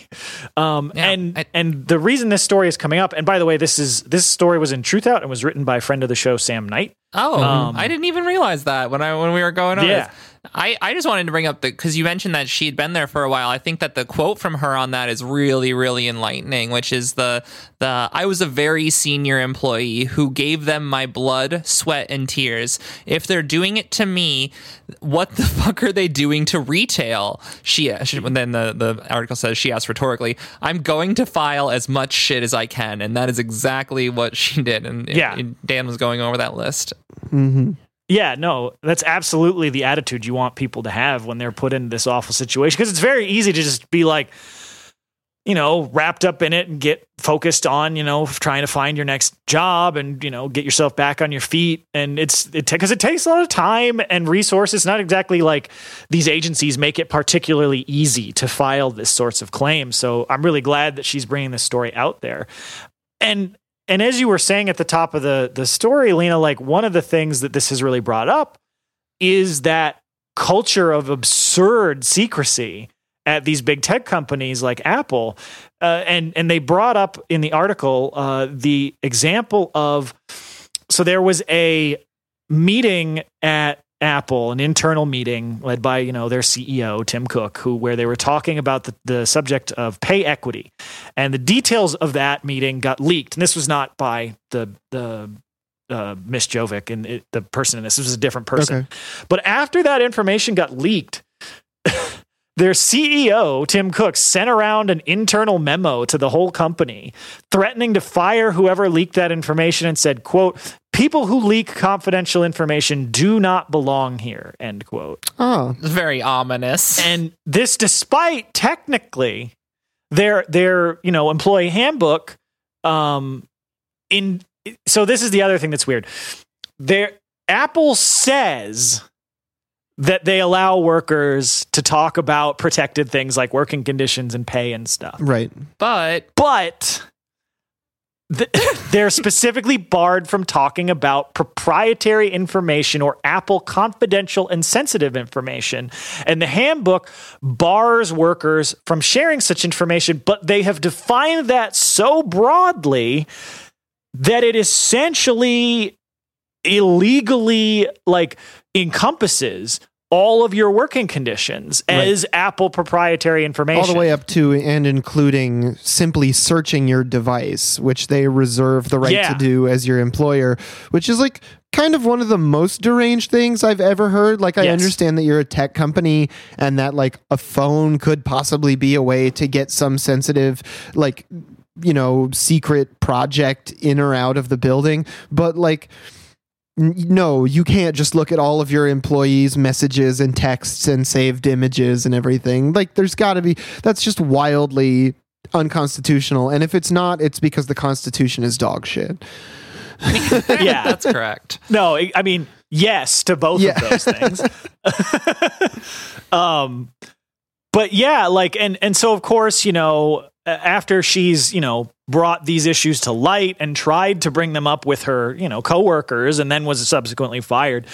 Speaker 2: um,
Speaker 3: Yeah,
Speaker 2: and
Speaker 3: I-
Speaker 2: and the reason this story is coming up, and by the way, this is this story was in Truth Out and was written by a friend of the show, Sam Knight.
Speaker 3: Oh,
Speaker 2: Um,
Speaker 3: I didn't even realize that when I when we were going on.
Speaker 2: Yeah.
Speaker 3: This. I, I just wanted to bring up the because you mentioned that she'd been there for a while. I think that the quote from her on that is really really enlightening, which is the the I was a very senior employee who gave them my blood, sweat, and tears. If they're doing it to me, what the fuck are they doing to retail? She, uh, she then the the article says she asked rhetorically, "I'm going to file as much shit as I can," and that is exactly what she did. And
Speaker 2: Yeah.
Speaker 3: and Dan was going over that list. Mm-hmm.
Speaker 2: Yeah, no, that's absolutely the attitude you want people to have when they're put in this awful situation. Because it's very easy to just be like, you know, wrapped up in it and get focused on, you know, trying to find your next job and, you know, get yourself back on your feet. And it's, it, because it takes a lot of time and resources. Not exactly like these agencies make it particularly easy to file this sorts of claims. So I'm really glad that she's bringing this story out there. And, and as you were saying at the top of the the story, Lena, like one of the things that this has really brought up is that culture of absurd secrecy at these big tech companies like Apple, uh, and and they brought up in the article uh, the example of so there was a meeting at Apple an internal meeting led by you know their CEO Tim Cook, who where they were talking about the, the subject of pay equity, and the details of that meeting got leaked. And this was not by the the uh, Miss Gjovik and it, the person in this. This was a different person.
Speaker 1: Okay.
Speaker 2: But after that information got leaked, their CEO, Tim Cook, sent around an internal memo to the whole company threatening to fire whoever leaked that information and said, quote, people who leak confidential information do not belong here, end quote.
Speaker 1: Oh,
Speaker 3: It's very ominous.
Speaker 2: And this despite technically their their, you know, employee handbook um in so this is the other thing that's weird. Their Apple says that they allow workers to talk about protected things like working conditions and pay and stuff.
Speaker 1: right.
Speaker 3: but
Speaker 2: But they're specifically barred from talking about proprietary information or Apple confidential and sensitive information. And the handbook bars workers from sharing such information, but they have defined that so broadly that it essentially illegally like encompasses all of your working conditions as Apple proprietary information.
Speaker 1: All the way up to and including simply searching your device, which they reserve the right
Speaker 2: Yeah.
Speaker 1: to do as your employer, which is like kind of one of the most deranged things I've ever heard. Like, I
Speaker 2: Yes.
Speaker 1: understand that you're a tech company and that like a phone could possibly be a way to get some sensitive, like, you know, secret project in or out of the building, but like, no, you can't just look at all of your employees' messages and texts and saved images and everything. Like, there's got to be, that's just wildly unconstitutional. And if it's not, it's because the Constitution is dog shit.
Speaker 2: yeah.
Speaker 3: that's correct.
Speaker 2: No, I I mean, yes to both
Speaker 1: Yeah.
Speaker 2: of those things. um, but yeah, like, and and so of course, you know, after she's you know brought these issues to light and tried to bring them up with her you know coworkers, and then was subsequently fired.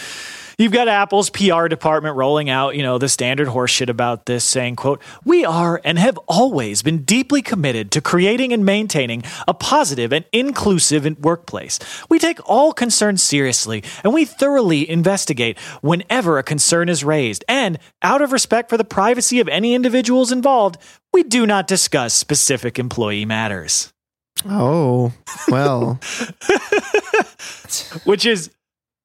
Speaker 2: You've got Apple's PR department rolling out, you know, the standard horseshit about this, saying, quote, We are and have always been deeply committed to creating and maintaining a positive and inclusive workplace. We take all concerns seriously and we thoroughly investigate whenever a concern is raised. And out of respect for the privacy of any individuals involved, we do not discuss specific employee matters.
Speaker 1: Oh, well,
Speaker 2: Which is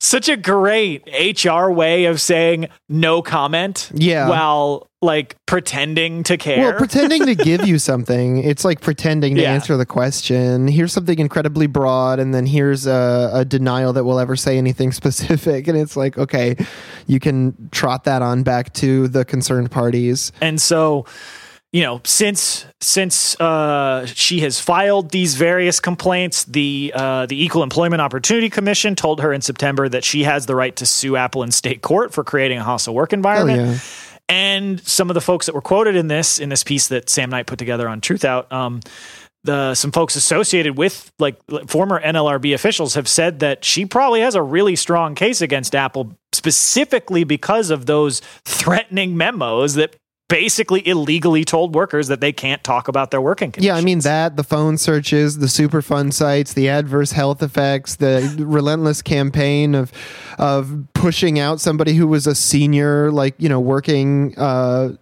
Speaker 2: such a great HR way of saying no comment
Speaker 1: Yeah.
Speaker 2: while like pretending to care.
Speaker 1: well, pretending to give you something, it's like pretending to
Speaker 2: Yeah.
Speaker 1: answer the question. Here's something incredibly broad, and then here's a, a denial that will ever say anything specific. And it's like, okay, you can trot that on back to the concerned parties.
Speaker 2: and so you know since since uh, she has filed these various complaints the uh, the equal employment opportunity commission told her in september that she has the right to sue apple in state court for creating a hostile work environment
Speaker 1: yeah.
Speaker 2: and some of the folks that were quoted in this in this piece that Sam Knight put together on Truth Out, um, the some folks associated with like former NLRB officials have said that she probably has a really strong case against Apple specifically because of those threatening memos that basically illegally told workers that they can't talk about their working conditions.
Speaker 1: Yeah, I mean that the phone searches, the Superfund sites, the adverse health effects, the relentless campaign of of pushing out somebody who was a senior, like you know, working uh,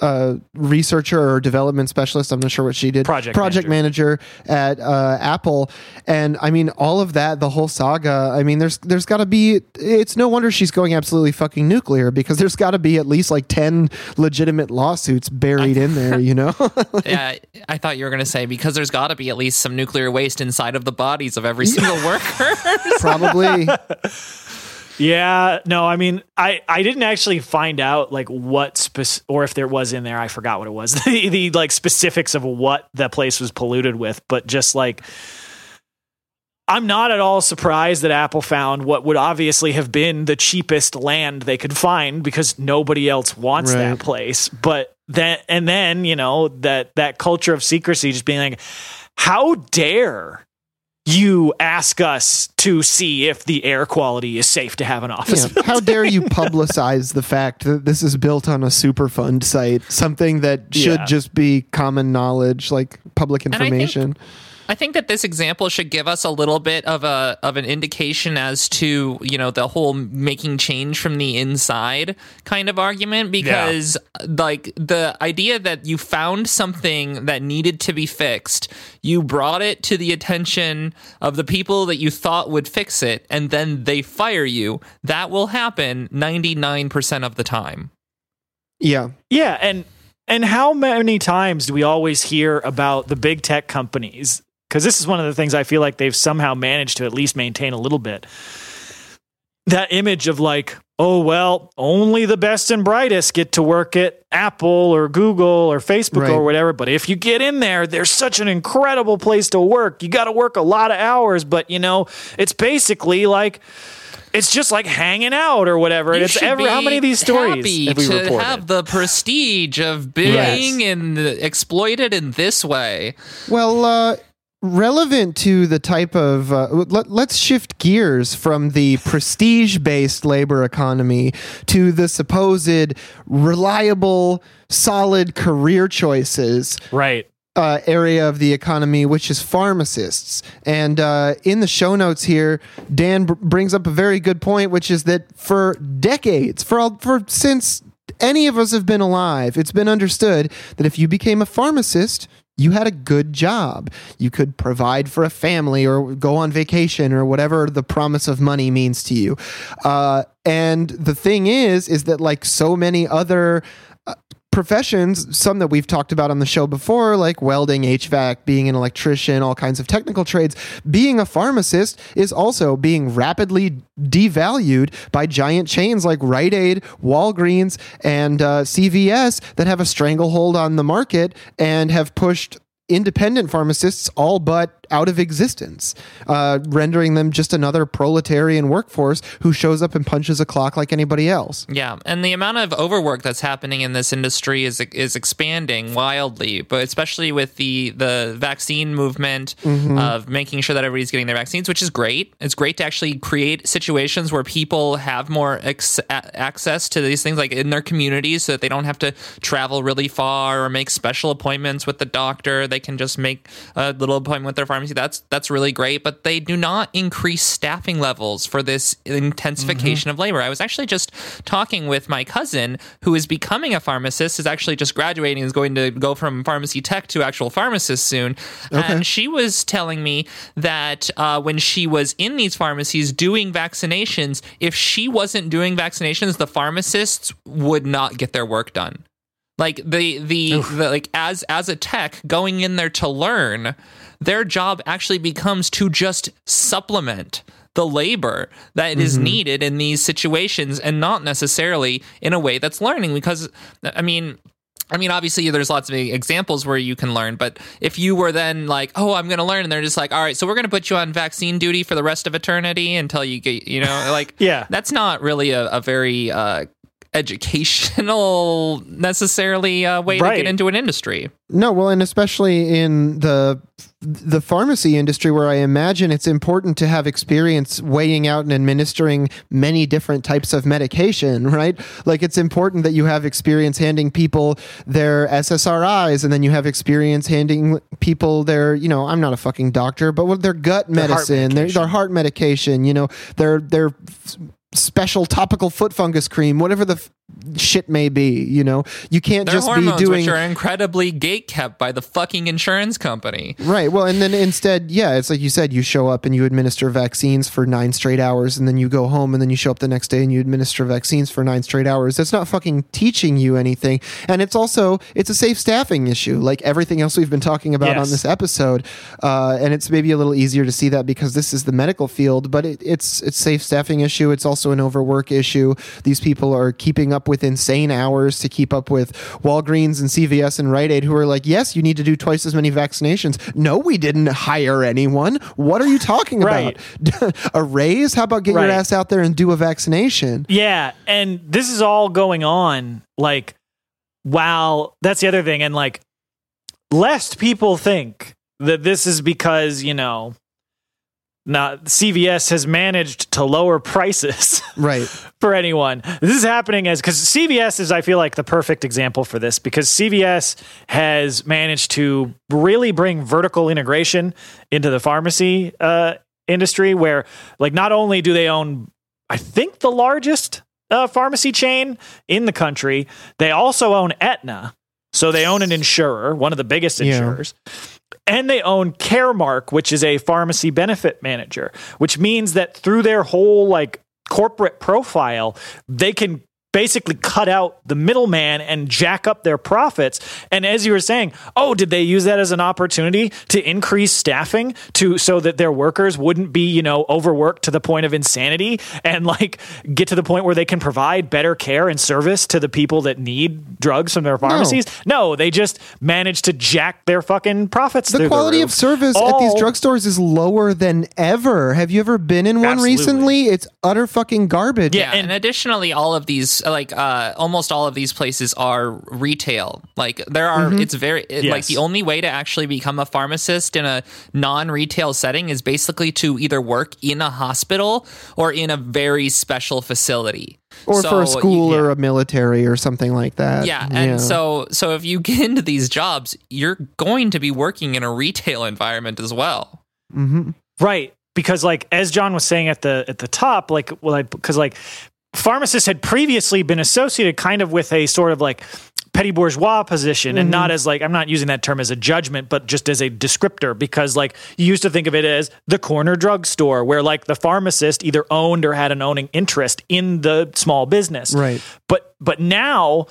Speaker 1: uh, researcher or development specialist. I'm not sure what she did.
Speaker 2: Project
Speaker 1: project manager, at uh, Apple, and I mean all of that, the whole saga. I mean, there's there's got to be. It's no wonder she's going absolutely fucking nuclear because there's got to be at least like ten legitimate lawsuits buried in there. You know.
Speaker 3: yeah, I thought you were going to say because there's got to be at least some nuclear waste inside of the bodies of every single worker.
Speaker 1: Probably.
Speaker 2: Yeah, no, I mean, I I didn't actually find out like what spec- or if there was in there. I forgot what it was. the, the like specifics of what the place was polluted with, but just like I'm not at all surprised that Apple found what would obviously have been the cheapest land they could find because nobody else wants
Speaker 1: Right.
Speaker 2: that place. But then and then, you know, that that culture of secrecy just being like how dare you ask us to see if the air quality is safe to have an office.
Speaker 1: Yeah. How dare you publicize the fact that this is built on a Superfund site, something that should
Speaker 2: Yeah.
Speaker 1: just be common knowledge, like public information.
Speaker 3: I think that this example should give us a little bit of a of an indication as to you know the whole making change from the inside kind of argument because yeah. like the idea that you found something that needed to be fixed, you brought it to the attention of the people that you thought would fix it, and then they fire you. That will happen ninety nine percent of the time.
Speaker 1: Yeah,
Speaker 2: yeah, and and how many times do we always hear about the big tech companies? Because this is one of the things I feel like they've somehow managed to at least maintain a little bit. That image of like, oh, well, only the best and brightest get to work at Apple or Google or Facebook right. or whatever. But if you get in there, there's such an incredible place to work. You got to work a lot of hours, but you know, it's basically like, it's just like hanging out or whatever. and it's every how many of these stories
Speaker 3: have we to reported? have the prestige of being yes. in exploited in this way.
Speaker 1: Well, uh, relevant to the type of uh, let, us shift gears from the prestige based labor economy to the supposed reliable solid career choices
Speaker 2: right
Speaker 1: uh, area of the economy, which is pharmacists. And uh, in the show notes here, Dan b- brings up a very good point, which is that for decades, for all, for since any of us have been alive, it's been understood that if you became a pharmacist, you had a good job. You could provide for a family or go on vacation or whatever the promise of money means to you. Uh, and the thing is, is that like so many other professions, some that we've talked about on the show before, like welding, HVAC, being an electrician, all kinds of technical trades, being a pharmacist is also being rapidly devalued by giant chains like Rite Aid, Walgreens, and uh, CVS that have a stranglehold on the market and have pushed independent pharmacists all but out of existence, uh, rendering them just another proletarian workforce who shows up and punches a clock like anybody else.
Speaker 3: Yeah, and the amount of overwork that's happening in this industry is is expanding wildly, but especially with the the vaccine movement mm-hmm. of making sure that everybody's getting their vaccines, which is great. It's great to actually create situations where people have more ex- access to these things, like in their communities, so that they don't have to travel really far or make special appointments with the doctor. They can just make a little appointment with their pharmacy pharmacy. That's that's really great, but they do not increase staffing levels for this intensification mm-hmm. of labor. I was actually just talking with my cousin who is becoming a pharmacist, is actually just graduating, is going to go from pharmacy tech to actual pharmacist soon. Okay. And she was telling me that uh, when she was in these pharmacies doing vaccinations, if she wasn't doing vaccinations, the pharmacists would not get their work done like the, the the, like as as a tech going in there to learn their job actually becomes to just supplement the labor that is mm-hmm. needed in these situations and not necessarily in a way that's learning because i mean I mean, obviously, there's lots of examples where you can learn, but if you were then like, oh, I'm going to learn, and they're just like, all right, so we're going to put you on vaccine duty for the rest of eternity until you get, you know, like,
Speaker 2: yeah,
Speaker 3: that's not really a, a very uh, educational necessarily uh, way right. to get into an industry.
Speaker 1: No, well, and especially in the the pharmacy industry, where I imagine it's important to have experience weighing out and administering many different types of medication, right? Like it's important that you have experience handing people their SSRIs, and then you have experience handing people their, you know, I'm not a fucking doctor, but what their gut medicine, their, their heart medication, you know, their their special topical foot fungus cream, whatever the f- shit may be. You know, you can't
Speaker 3: Their
Speaker 1: just
Speaker 3: hormones,
Speaker 1: be doing.
Speaker 3: Which are incredibly gate kept by the fucking insurance company.
Speaker 1: Right. Well, and then instead, yeah, it's like you said, you show up and you administer vaccines for nine straight hours, and then you go home, and then you show up the next day and you administer vaccines for nine straight hours. That's not fucking teaching you anything, and it's also it's a safe staffing issue, like everything else we've been talking about yes. on this episode. Uh, and it's maybe a little easier to see that because this is the medical field, but it, it's it's safe staffing issue. It's also an overwork issue. These people are keeping up with insane hours to keep up with Walgreens and CVS and Rite Aid, who are like, yes, you need to do twice as many vaccinations. No, we didn't hire anyone. What are you talking about? a raise? How about get right. your ass out there and do a vaccination?
Speaker 2: Yeah. And this is all going on like while that's the other thing. And like, lest people think that this is because, you know, now CVS has managed to lower prices
Speaker 1: Right.
Speaker 2: for anyone. This is happening as because CVS is, I feel like, the perfect example for this because CVS has managed to really bring vertical integration into the pharmacy uh, industry, where like not only do they own, I think, the largest uh, pharmacy chain in the country, they also own Aetna. So they own an insurer, one of the biggest
Speaker 1: Yeah.
Speaker 2: And they own Caremark, which is a pharmacy benefit manager, which means that through their whole like corporate profile, they can basically cut out the middleman and jack up their profits. And as you were saying, oh, did they use that as an opportunity to increase staffing to so that their workers wouldn't be, you know, overworked to the point of insanity and like get to the point where they can provide better care and service to the people that need drugs from their pharmacies? No, they just managed to jack their fucking profits.
Speaker 1: The quality
Speaker 2: roof.
Speaker 1: of service at these drugstores is lower than ever. Have you ever been in one
Speaker 2: Absolutely.
Speaker 1: recently? It's utter fucking garbage.
Speaker 2: Yeah,
Speaker 3: Yeah, and, additionally, all of these, like uh, almost all of these places, are retail. Like there are,
Speaker 1: Mm-hmm.
Speaker 3: it's very it- like the only way to actually become a pharmacist in a non-retail setting is basically to either work in a hospital or in a very special facility,
Speaker 1: Or
Speaker 3: So
Speaker 1: for a
Speaker 3: you-
Speaker 1: school or a military or something like that.
Speaker 3: Yeah, and so so if you get into these jobs, you're going to be working in a retail environment as well.
Speaker 2: Right. Because like as John was saying at the at the top, like well, like because like pharmacists had previously been associated kind of with a sort of like petty bourgeois position and mm-hmm. not as like I'm not using that term as a judgment, but just as a descriptor because like you used to think of it as the corner drugstore where like the pharmacist either owned or had an owning interest in the small business.
Speaker 1: Right.
Speaker 2: But but now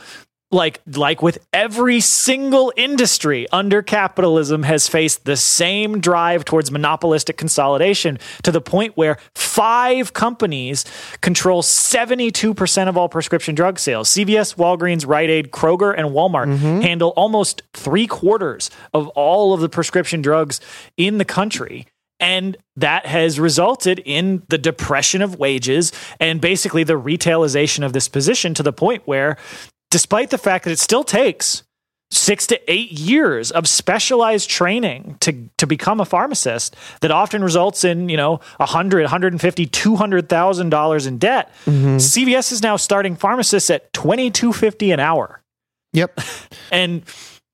Speaker 2: like like with every single industry under capitalism has faced the same drive towards monopolistic consolidation to the point where five companies control 72% of all prescription drug sales. CVS Walgreens Rite Aid Kroger and Walmart mm-hmm. handle almost 3 quarters of all of the prescription drugs in the country. And that has resulted in the depression of wages and basically the retailization of this position to the point where, despite the fact that it still takes six to eight years of specialized training to, to become a pharmacist that often results in, you know, a hundred, hundred and fifty, two hundred thousand dollars in debt. Mm-hmm. CVS is now starting pharmacists at twenty two fifty an hour
Speaker 1: Yep.
Speaker 2: and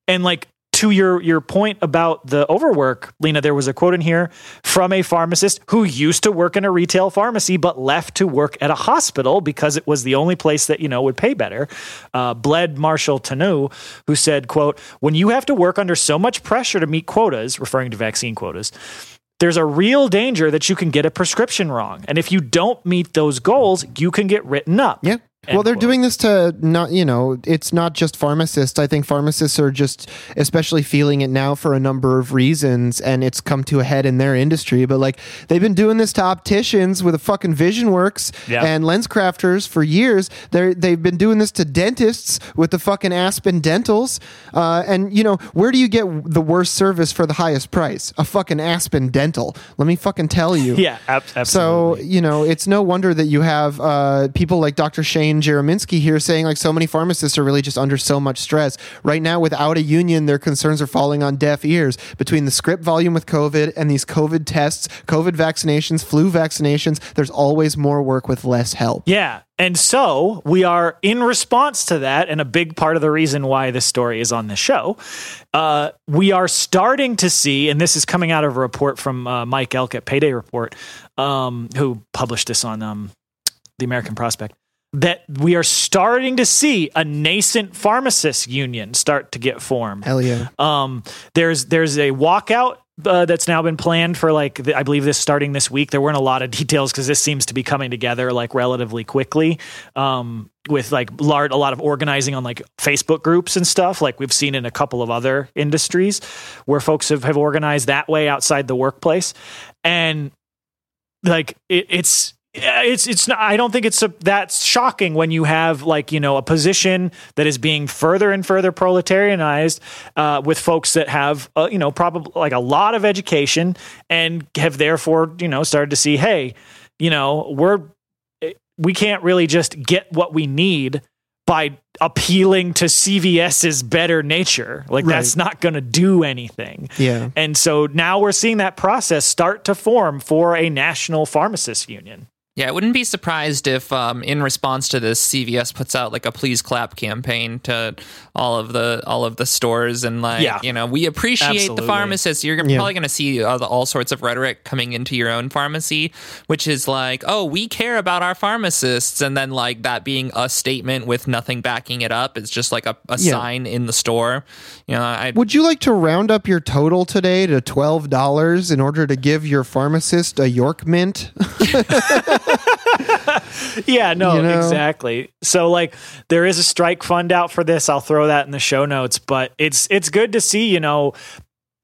Speaker 2: and like to your your point about the overwork lena there was a quote in here from a pharmacist who used to work in a retail pharmacy but left to work at a hospital because it was the only place that you know would pay better. Uh, bled marshall tanu who said quote when you have to work under so much pressure to meet quotas referring to vaccine quotas there's a real danger that you can get a prescription wrong. And if you don't meet those goals you can get written up.
Speaker 1: Yeah. Well, they're
Speaker 2: quote.
Speaker 1: doing this to not, you know, it's not just pharmacists. I think pharmacists are just especially feeling it now for a number of reasons, and it's come to a head in their industry. But like, they've been doing this to opticians with a fucking Visionworks
Speaker 2: Yeah.
Speaker 1: and LensCrafters for years. They're they've been doing this to dentists with the fucking Aspen Dentals. Uh, and you know, where do you get the worst service for the highest price? A fucking Aspen Dental. Let me fucking tell you.
Speaker 2: yeah ab-
Speaker 1: So you know, it's no wonder that you have uh, people like Dr. Shane Jerominski here saying like so many pharmacists are really just under so much stress right now. Without a union, their concerns are falling on deaf ears. Between the script volume with COVID and these COVID tests, COVID vaccinations, flu vaccinations, there's always more work with less help.
Speaker 2: Yeah. And so we are in response to that, and a big part of the reason why this story is on the show, uh, we are starting to see, and this is coming out of a report from uh, Mike Elk at Payday Report, um, who published this on um, the American Prospect, that we are starting to see a nascent pharmacist union start to get formed.
Speaker 1: Hell yeah.
Speaker 2: Um, there's there's a walkout uh, that's now been planned for like the, I believe this starting this week. There weren't a lot of details because this seems to be coming together like relatively quickly. Um, with like large, a lot of organizing on like Facebook groups and stuff, like we've seen in a couple of other industries where folks have, have organized that way outside the workplace, and like it, it's it's it's not, I don't think it's a, that's shocking when you have like you know a position that is being further and further proletarianized uh, with folks that have uh, you know probably like a lot of education and have therefore you know started to see hey you know we're we can't really just get what we need by appealing to CVS's better nature. Like
Speaker 1: Right.
Speaker 2: that's not going to do anything.
Speaker 1: Yeah.
Speaker 2: And so now we're seeing that process start to form for a national pharmacist union.
Speaker 3: Yeah, I wouldn't be surprised if, um, in response to this, CVS puts out like a "Please Clap" campaign to all of the all of the stores, and like,
Speaker 2: Yeah.
Speaker 3: you know, we appreciate
Speaker 2: Absolutely.
Speaker 3: the pharmacists. You're gonna-
Speaker 1: Yeah.
Speaker 3: probably going to see uh, the- all sorts of rhetoric coming into your own pharmacy, which is like, "Oh, we care about our pharmacists," and then like that being a statement with nothing backing it up. It's just like a, a
Speaker 1: Yeah.
Speaker 3: sign in the store. You know, I
Speaker 1: Would you like to round up your total today to twelve dollars in order to give your pharmacist a York mint?
Speaker 2: Yeah, no,
Speaker 1: You know?
Speaker 2: exactly. So like there is a strike fund out for this. I'll throw that in the show notes, but it's it's good to see, you know,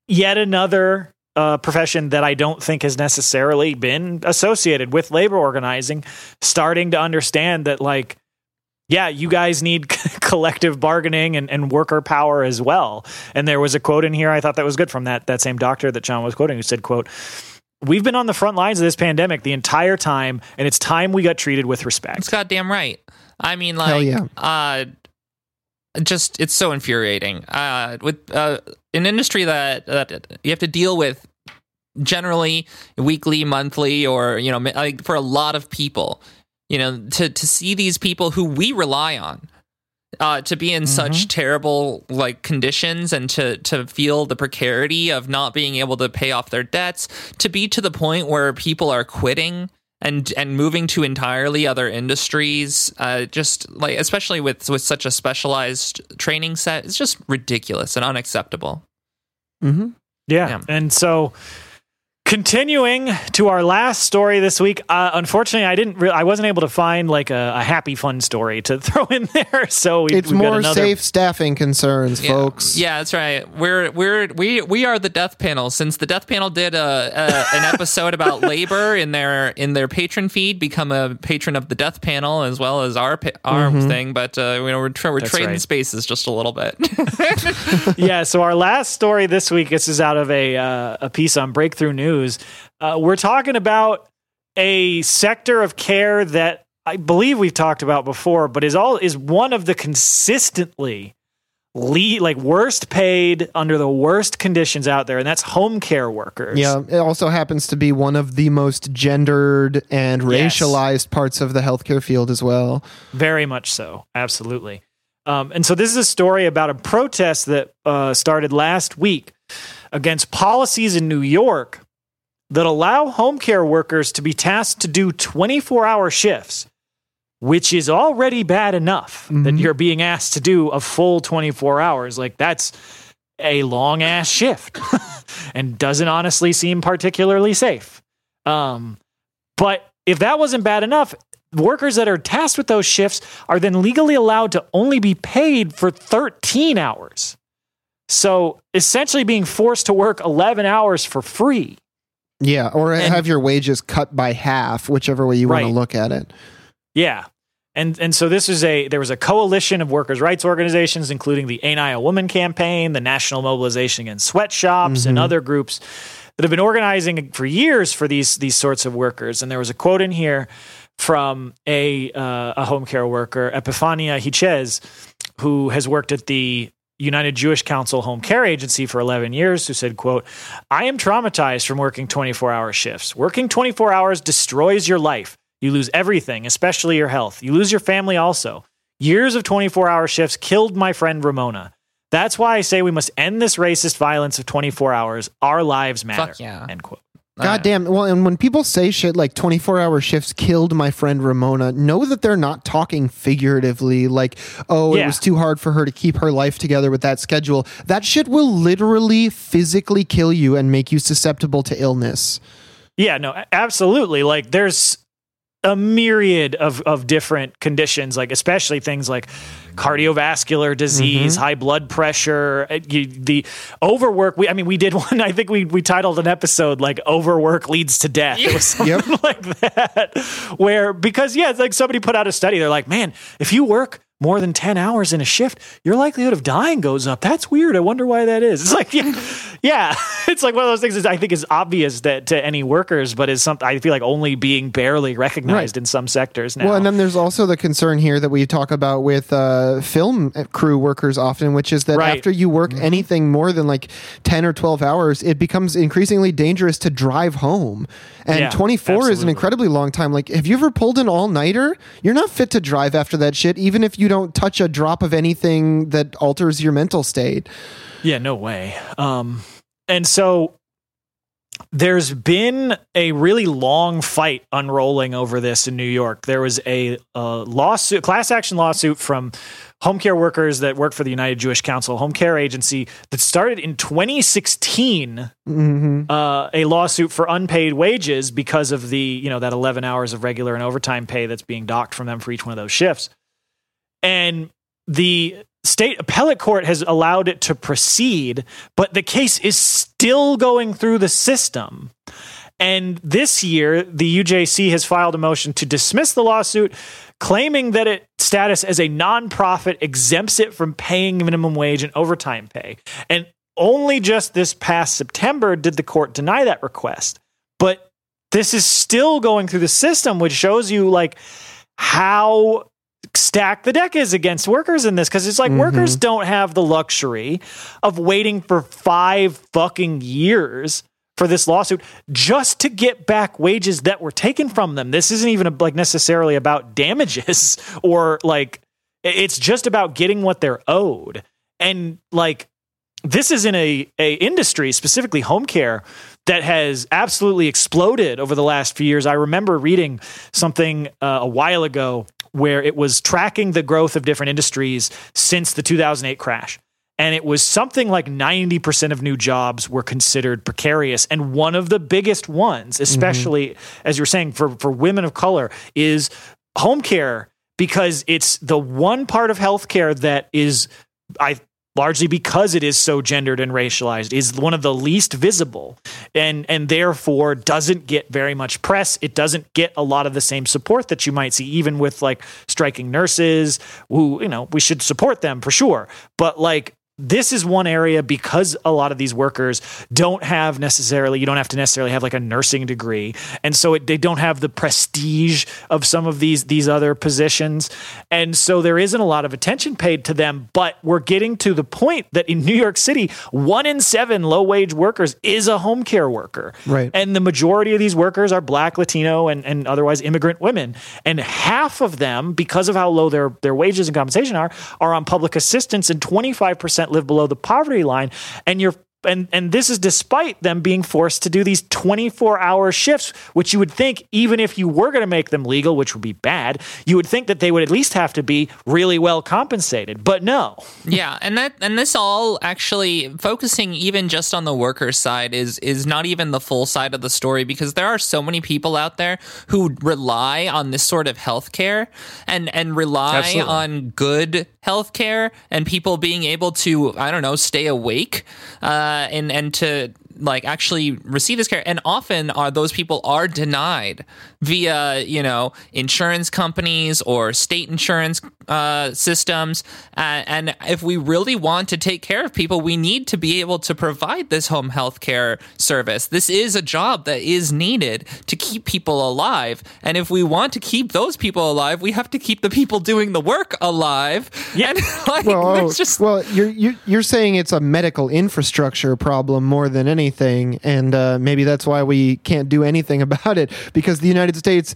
Speaker 2: yet another uh, profession that I don't think has necessarily been associated with labor organizing starting to understand that like yeah, you guys need collective bargaining and, and worker power as well. And there was a quote in here I thought that was good from that that same doctor that John was quoting who said, quote, We've been on the front lines of this pandemic the entire time, and it's time we got treated with respect.
Speaker 3: It's goddamn right. I mean,
Speaker 1: Hell
Speaker 3: like,
Speaker 1: yeah.
Speaker 3: uh, just it's so infuriating. Uh, with uh, an industry that that you have to deal with generally weekly, monthly, or you know, like for a lot of people, you know, to to see these people who we rely on. Uh, to be in such terrible like conditions and to to feel the precarity of not being able to pay off their debts, to be to the point where people are quitting and and moving to entirely other industries uh, just like especially with with such a specialized training set it's just ridiculous and unacceptable
Speaker 1: Mm-hmm.
Speaker 2: Yeah.
Speaker 3: Yeah.
Speaker 2: And so continuing to our last story this week, uh, unfortunately, I didn't. Re- I wasn't able to find like a, a happy, fun story to throw in there. So we,
Speaker 1: It's
Speaker 2: we've got
Speaker 1: more
Speaker 2: another-
Speaker 1: safe staffing concerns,
Speaker 3: Yeah.
Speaker 1: folks.
Speaker 3: yeah that's right we're we're we we are the death panel since the death panel did a, a an episode about labor in their in their patron feed become a patron of the death panel as well as our pa- our thing but uh you know we're, tra- we're
Speaker 2: That's
Speaker 3: trading
Speaker 2: right.
Speaker 3: spaces just a little bit
Speaker 2: yeah. So our last story this week, this is out of a uh, a piece on Breakthrough News. Uh, we're talking about a sector of care that I believe we've talked about before, but is all is one of the consistently lead like worst paid under the worst conditions out there, and that's home care workers.
Speaker 1: Yeah, it also happens to be one of the most gendered and
Speaker 2: Yes.
Speaker 1: racialized parts of the healthcare field as well.
Speaker 2: Very much so. Absolutely. Um, and so this is a story about a protest that uh, started last week against policies in New York that allow home care workers to be tasked to do 24 hour shifts, which is already bad enough that
Speaker 1: Mhm.
Speaker 2: you're being asked to do a full 24 hours. Like that's a long ass shift and doesn't honestly seem particularly safe. Um, but if that wasn't bad enough, workers that are tasked with those shifts are then legally allowed to only be paid for 13 hours. So essentially being forced to work 11 hours for free.
Speaker 1: Yeah, or
Speaker 2: And-
Speaker 1: have your wages cut by half, whichever way you want to look at it.
Speaker 2: Yeah. And and so this is a there was a coalition of workers' rights organizations, including the Ain't I a Woman campaign, the National Mobilization Against Sweatshops, and
Speaker 1: Mhm.
Speaker 2: other groups that have been organizing for years for these these sorts of workers. And there was a quote in here from a uh, a home care worker, Epifania Hichez, who has worked at the United Jewish Council Home Care Agency for 11 years, who said, quote, I am traumatized from working 24 hour shifts. Working 24 hours destroys your life. You lose everything, especially your health. You lose your family also. Years of 24 hour shifts killed my friend Ramona. That's why I say we must end this racist violence of 24 hours. Our lives matter.
Speaker 3: Yeah.
Speaker 2: End quote.
Speaker 1: God damn. Well, and when people say shit like 24 hour shifts killed my friend Ramona, know that they're not talking figuratively, like, oh, it was too hard for her to keep her life together with that schedule. That shit will literally physically kill you and make you susceptible to illness.
Speaker 2: Yeah, no, absolutely. Like there's a myriad of, of different conditions, like especially things like cardiovascular disease, high blood pressure, uh, you, the overwork. We, I mean, we did one. I think we we titled an episode like "Overwork Leads to Death." It was something
Speaker 1: Yep.
Speaker 2: like that, where because yeah, it's like somebody put out a study. They're like, man, if you work more than 10 hours in a shift, your likelihood of dying goes up. That's weird. I wonder why that is. It's like, yeah, yeah. It's like one of those things that I think is obvious that to any workers, but is something I feel like only being barely recognized
Speaker 1: Right.
Speaker 2: in some sectors now.
Speaker 1: Well, and then there's also the concern here that we talk about with uh, film crew workers often, which is that
Speaker 2: Right.
Speaker 1: after you work anything more than like 10 or 12 hours, it becomes increasingly dangerous to drive home. And
Speaker 2: Yeah,
Speaker 1: 24 is an incredibly long time. Like, have you ever pulled an all nighter? You're not fit to drive after that shit, even if you don't touch a drop of anything that alters your mental state.
Speaker 2: Yeah, no way. Um, and so there's been a really long fight unrolling over this in New York. There was a uh, lawsuit, class action lawsuit from home care workers that work for the United Jewish Council home care agency that started in 2016
Speaker 1: hmm
Speaker 2: uh, a lawsuit for unpaid wages because of the you know that 11 hours of regular and overtime pay that's being docked from them for each one of those shifts. And the state appellate court has allowed it to proceed but the case is still going through the system. And this year the UJC has filed a motion to dismiss the lawsuit claiming that its status as a nonprofit exempts it from paying minimum wage and overtime pay. And only just this past September did the court deny that request. But this is still going through the system, which shows you like how stacked the deck is against workers in this. Because it's like mm-hmm. workers don't have the luxury of waiting for five fucking years for this lawsuit just to get back wages that were taken from them. This isn't even like necessarily about damages or like it's just about getting what they're owed. And like this is in a, a industry specifically home care that has absolutely exploded over the last few years i remember reading something uh, a while ago where it was tracking the growth of different industries since the 2008 crash and it was something like 90% of new jobs were considered precarious. And one of the biggest ones mm-hmm. especially as you're saying for, for women of color is home care because it's the one part of healthcare that is I largely because it is so gendered and racialized is one of the least visible and and therefore doesn't get very much press. It doesn't get a lot of the same support that you might see even with like striking nurses who you know we should support them for sure. But like this is one area because a lot of these workers don't have necessarily you don't have to necessarily have like a nursing degree. And so it, they don't have the prestige of some of these these other positions. And so there isn't a lot of attention paid to them but we're getting to the point that in New York City one in 7 low wage workers is a home care worker.
Speaker 1: Right.
Speaker 2: and the majority of these workers are black latino and, and otherwise immigrant women. And half of them because of how low their their wages and compensation are are on public assistance and 25% live below the poverty line and you're and and this is despite them being forced to do these 24 hour shifts which you would think even if you were going to make them legal which would be bad you would think that they would at least have to be really well compensated but no
Speaker 3: yeah and that and this all actually focusing even just on the worker side is is not even the full side of the story because there are so many people out there who rely on this sort of healthcare and and rely
Speaker 2: Absolutely.
Speaker 3: on good health care and people being able to i don't know stay awake uh Uh, and and to like actually receive this care. And often are those people are denied via you know insurance companies or state insurance uh, systems. Uh, and if we really want to take care of people we need to be able to provide this home health care service. This is a job that is needed to keep people alive. And if we want to keep those people alive we have to keep the people doing the work alive.
Speaker 2: Yeah.
Speaker 3: and like
Speaker 1: Well, oh,
Speaker 3: just
Speaker 1: well, you're, you're you're saying it's a medical infrastructure problem more than anything, and uh, maybe that's why we can't do anything about it because the United States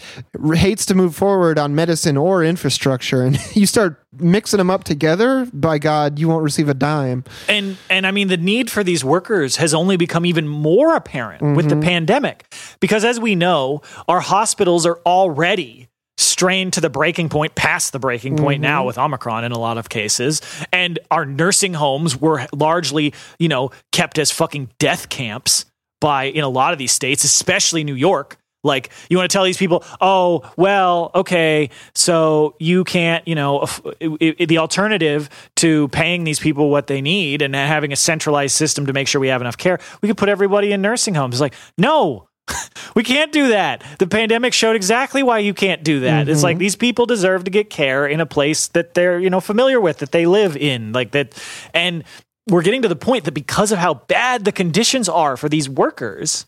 Speaker 1: hates to move forward on medicine or infrastructure, and you start mixing them up together. By God, you won't receive a dime.
Speaker 2: and and I mean the need for these workers has only become even more apparent with the pandemic because as we know our hospitals are already strained to the breaking point past the breaking point now mm-hmm. with omicron in a lot of cases. And our nursing homes were largely you know kept as fucking death camps by in a lot of these states especially New York. Like you want to tell these people, oh well, okay, so you can't, you know, if- i- i- the alternative to paying these people what they need and having a centralized system to make sure we have enough care, we could put everybody in nursing homes. It's like, no, we can't do that. The pandemic showed exactly why you can't do that. Mm-hmm. It's like these people deserve to get care in a place that they're, you know, familiar with, that they live in. Like that and we're getting to the point that because of how bad the conditions are for these workers,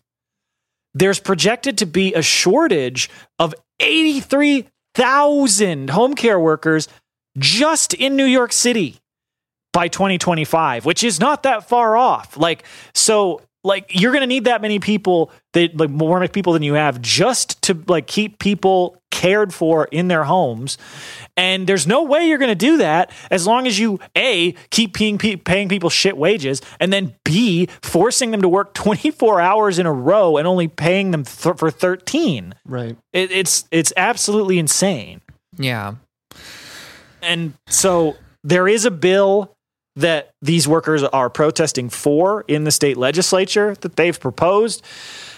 Speaker 2: there's projected to be a shortage of 83,000 home care workers just in New York City by 2025, which is not that far off. Like, so like you're going to need that many people that like more people than you have just to like keep people cared for in their homes. And there's no way you're going to do that as long as you a keep paying, paying people shit wages and then b forcing them to work 24 hours in a row and only paying them th- for 13
Speaker 1: right.
Speaker 2: It, it's it's absolutely insane.
Speaker 3: Yeah.
Speaker 2: And so there is a bill that these workers are protesting for in the state legislature that they've proposed,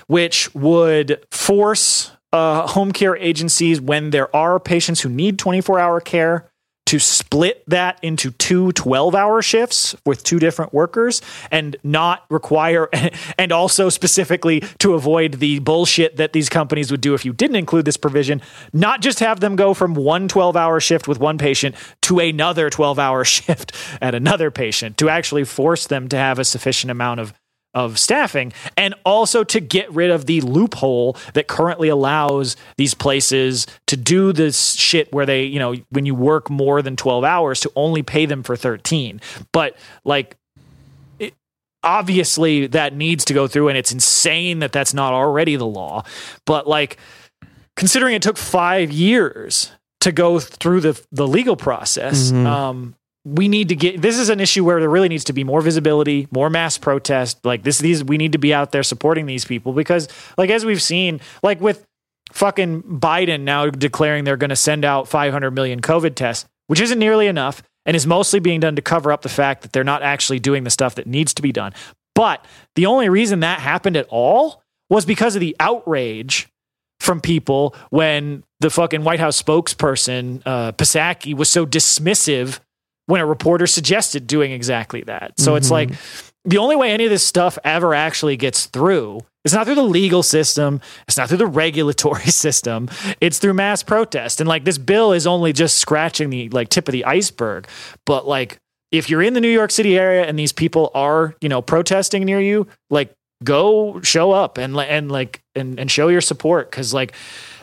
Speaker 2: which would force uh, home care agencies, when there are patients who need 24 hour care, to split that into two 12 hour shifts with two different workers and not require, and also specifically to avoid the bullshit that these companies would do if you didn't include this provision, not just have them go from one 12 hour shift with one patient to another 12 hour shift at another patient, to actually force them to have a sufficient amount of of staffing and also to get rid of the loophole that currently allows these places to do this shit where they, you know, when you work more than 12 hours to only pay them for 13. But like it, obviously that needs to go through and it's insane that that's not already the law. But like considering it took 5 years to go through the the legal process, mm-hmm. um we need to get this is an issue where there really needs to be more visibility, more mass protest. Like this, these we need to be out there supporting these people because, like as we've seen, like with fucking Biden now declaring they're going to send out 500 million COVID tests, which isn't nearly enough, and is mostly being done to cover up the fact that they're not actually doing the stuff that needs to be done. But the only reason that happened at all was because of the outrage from people when the fucking White House spokesperson uh, Psaki was so dismissive when a reporter suggested doing exactly that. So mm-hmm. it's like the only way any of this stuff ever actually gets through it's not through the legal system. It's not through the regulatory system. It's through mass protest. And like this bill is only just scratching the like tip of the iceberg. But like if you're in the New York City area and these people are, you know, protesting near you, like go show up and and like and and show your support cuz like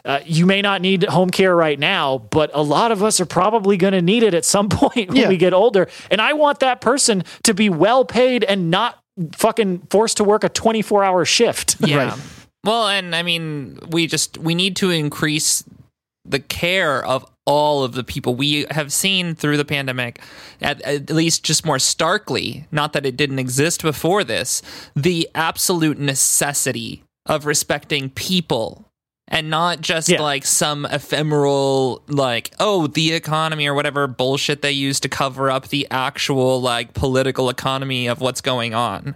Speaker 2: uh, you may not need home care right now, but a lot of us are probably going to need it at some point when yeah. we get older. And I want that person to be well paid and not fucking forced to work a 24 hour shift.
Speaker 3: Yeah. Right. Well, and I mean, we just we need to increase the care of all of the people we have seen through the pandemic, at, at, least just more starkly, not that it didn't exist before this, the absolute necessity of respecting people and not just yeah. like some ephemeral like oh the economy or whatever bullshit they use to cover up the actual like political economy of what's going on.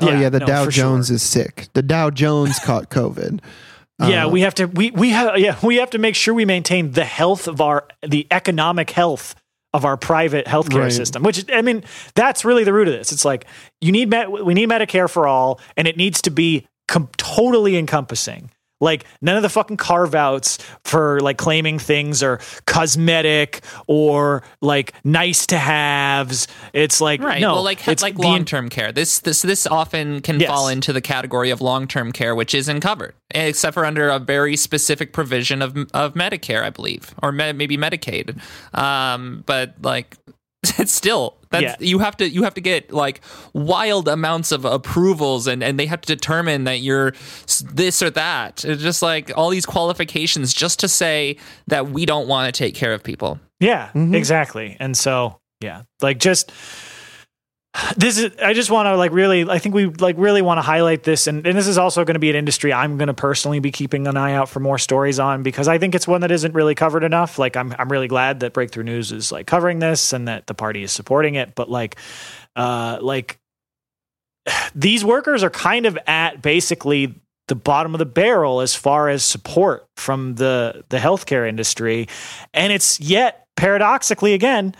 Speaker 1: Oh yeah, yeah the no, Dow Jones sure. is sick. The Dow Jones caught COVID.
Speaker 2: Yeah, uh, we have to we we have yeah, we have to make sure we maintain the health of our the economic health of our private healthcare right. system. Which I mean, that's really the root of this. It's like you need we need Medicare for all and it needs to be com- totally encompassing. Like none of the fucking carve outs for like claiming things are cosmetic or like nice to haves. It's like
Speaker 3: right.
Speaker 2: no,
Speaker 3: well, like
Speaker 2: it's
Speaker 3: like long term care. This this this often can yes. fall into the category of long term care, which isn't covered except for under a very specific provision of of Medicare, I believe, or me- maybe Medicaid. Um, but like still that's yeah. you have to you have to get like wild amounts of approvals and and they have to determine that you're this or that it's just like all these qualifications just to say that we don't want to take care of people
Speaker 2: yeah mm-hmm. exactly and so yeah like just this is i just want to like really i think we like really want to highlight this and, and this is also going to be an industry i'm going to personally be keeping an eye out for more stories on because i think it's one that isn't really covered enough. Like i'm, I'm really glad that breakthrough news is like covering this and that the party is supporting it but like uh like these workers are kind of at basically the bottom of the barrel as far as support from the the healthcare industry and it's yet paradoxically again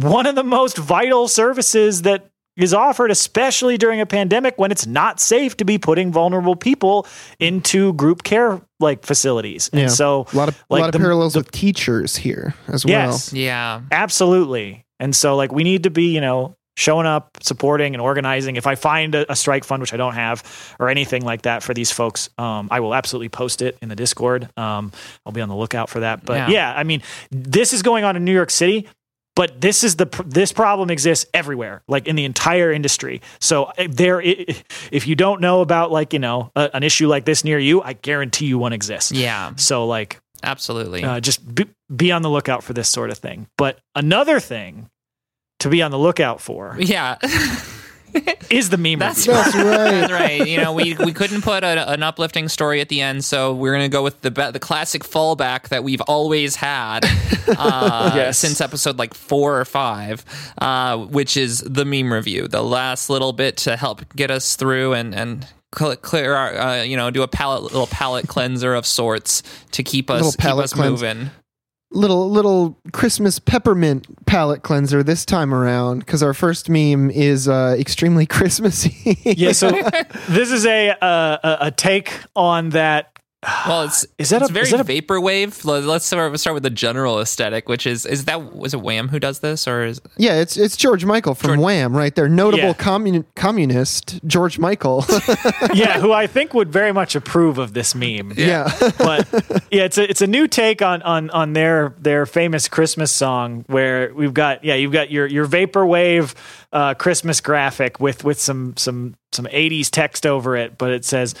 Speaker 2: one of the most vital services that is offered, especially during a pandemic when it's not safe to be putting vulnerable people into group care like facilities. And so
Speaker 1: a lot of
Speaker 2: like
Speaker 1: a lot
Speaker 2: the-
Speaker 1: of parallels
Speaker 2: the-
Speaker 1: with teachers here as well.
Speaker 2: Yes.
Speaker 3: Yeah.
Speaker 2: Absolutely. And so, like, we need to be, you know, showing up, supporting, and organizing. If I find a, a strike fund, which I don't have, or anything like that for these folks, um, I will absolutely post it in the Discord. Um, I'll be on the lookout for that. But
Speaker 3: Yeah.
Speaker 2: yeah. I mean, this is going on in New York City. But this is the this problem exists everywhere, like in the entire industry. So uh, there, if you don't know about like you know a, an issue like this near you, I guarantee you one exists.
Speaker 3: Yeah.
Speaker 2: So like
Speaker 3: Absolutely.
Speaker 2: uh, just be, be on the lookout for this sort of thing. But another thing to be on the lookout for
Speaker 3: yeah.
Speaker 2: is the meme.
Speaker 3: That's
Speaker 2: review.
Speaker 1: That's right.
Speaker 3: That's right. You know, we, we couldn't put a, an uplifting story at the end, so we're gonna go with the be- the classic fallback that we've always had uh,
Speaker 2: Yes.
Speaker 3: since episode like four or five, uh, which is the meme review, the last little bit to help get us through and and clear our, uh, you know, do a palate little palate cleanser of sorts to keep us keep us
Speaker 1: cleanse.
Speaker 3: moving.
Speaker 1: Little little Christmas peppermint palette cleanser this time around because our first meme is uh, extremely Christmassy.
Speaker 2: yeah. So this is a uh, a, a take on that.
Speaker 3: Well, it's
Speaker 2: Is that
Speaker 3: it's
Speaker 2: a-
Speaker 3: very
Speaker 2: is that a-
Speaker 3: vaporwave. Let- Let's start, start with the general aesthetic, which is is that was it Wham who does this or is
Speaker 1: yeah, it's it's George Michael from
Speaker 3: George-
Speaker 1: Wham right there. Notable
Speaker 2: Yeah.
Speaker 1: commun- communist George Michael.
Speaker 2: Yeah, who I think would very much approve of this meme.
Speaker 1: yeah.
Speaker 2: but yeah, it's a it's a new take on on on their their famous Christmas song where we've got yeah you've got your your vaporwave uh, Christmas graphic with with some some some 80s text over it, but it says,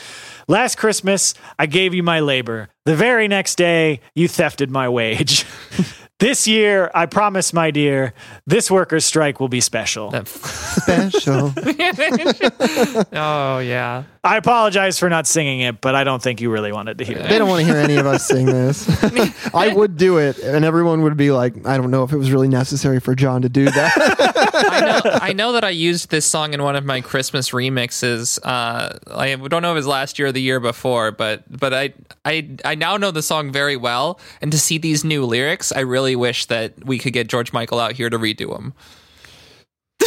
Speaker 2: "Last Christmas I gave you my labor. The very next day you thefted my wage." This year, I promise, my dear, this workers' strike will be special.
Speaker 1: Special.
Speaker 3: oh yeah.
Speaker 2: I apologize for not singing it, but I don't think you really wanted to hear it.
Speaker 1: They don't want to hear any of us sing this. I would do it, and everyone would be like, "I don't know if it was really necessary for John to do that."
Speaker 3: I know, I know that I used this song in one of my Christmas remixes. Uh, I don't know if it was last year or the year before, but but I I I now know the song very well. And to see these new lyrics, I really wish that we could get George Michael out here to redo them.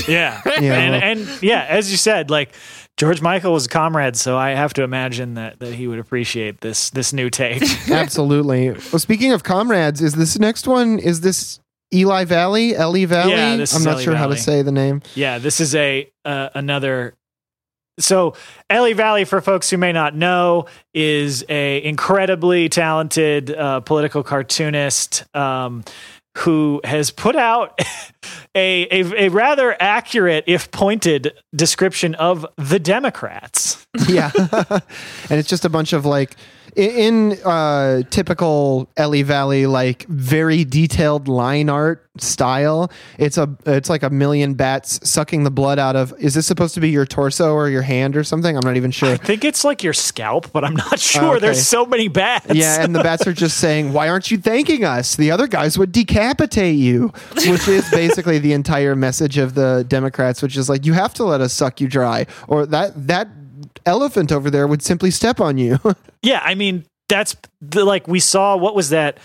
Speaker 2: Yeah.
Speaker 1: Yeah.
Speaker 2: And and yeah, as you said, like George Michael was a comrade, so I have to imagine that that he would appreciate this this new take.
Speaker 1: Absolutely. Well, speaking of comrades, is this next one? Is this Eli Valley? Eli Valley?
Speaker 2: Yeah, this
Speaker 1: I'm
Speaker 2: is
Speaker 1: not
Speaker 2: Eli
Speaker 1: sure how to say the name.
Speaker 2: yeah, this is a uh, another so Ellie Valley, for folks who may not know, is a incredibly talented uh, political cartoonist um, who has put out a, a a rather accurate, if pointed, description of the Democrats.
Speaker 1: yeah and it's just a bunch of like i- in uh typical Ellie Valley like very detailed line art style it's a it's like a million bats sucking the blood out of is this supposed to be your torso or your hand or something i'm not even sure
Speaker 2: I think it's like your scalp, but I'm not sure.
Speaker 1: Oh, okay.
Speaker 2: There's so many bats.
Speaker 1: yeah, and the bats are just saying, "Why aren't you thanking us? The other guys would decapitate you," which is basically the entire message of the Democrats, which is like, "You have to let us suck you dry, or that that elephant over there would simply step on you."
Speaker 2: Yeah, I mean, that's the, like we saw. What was that?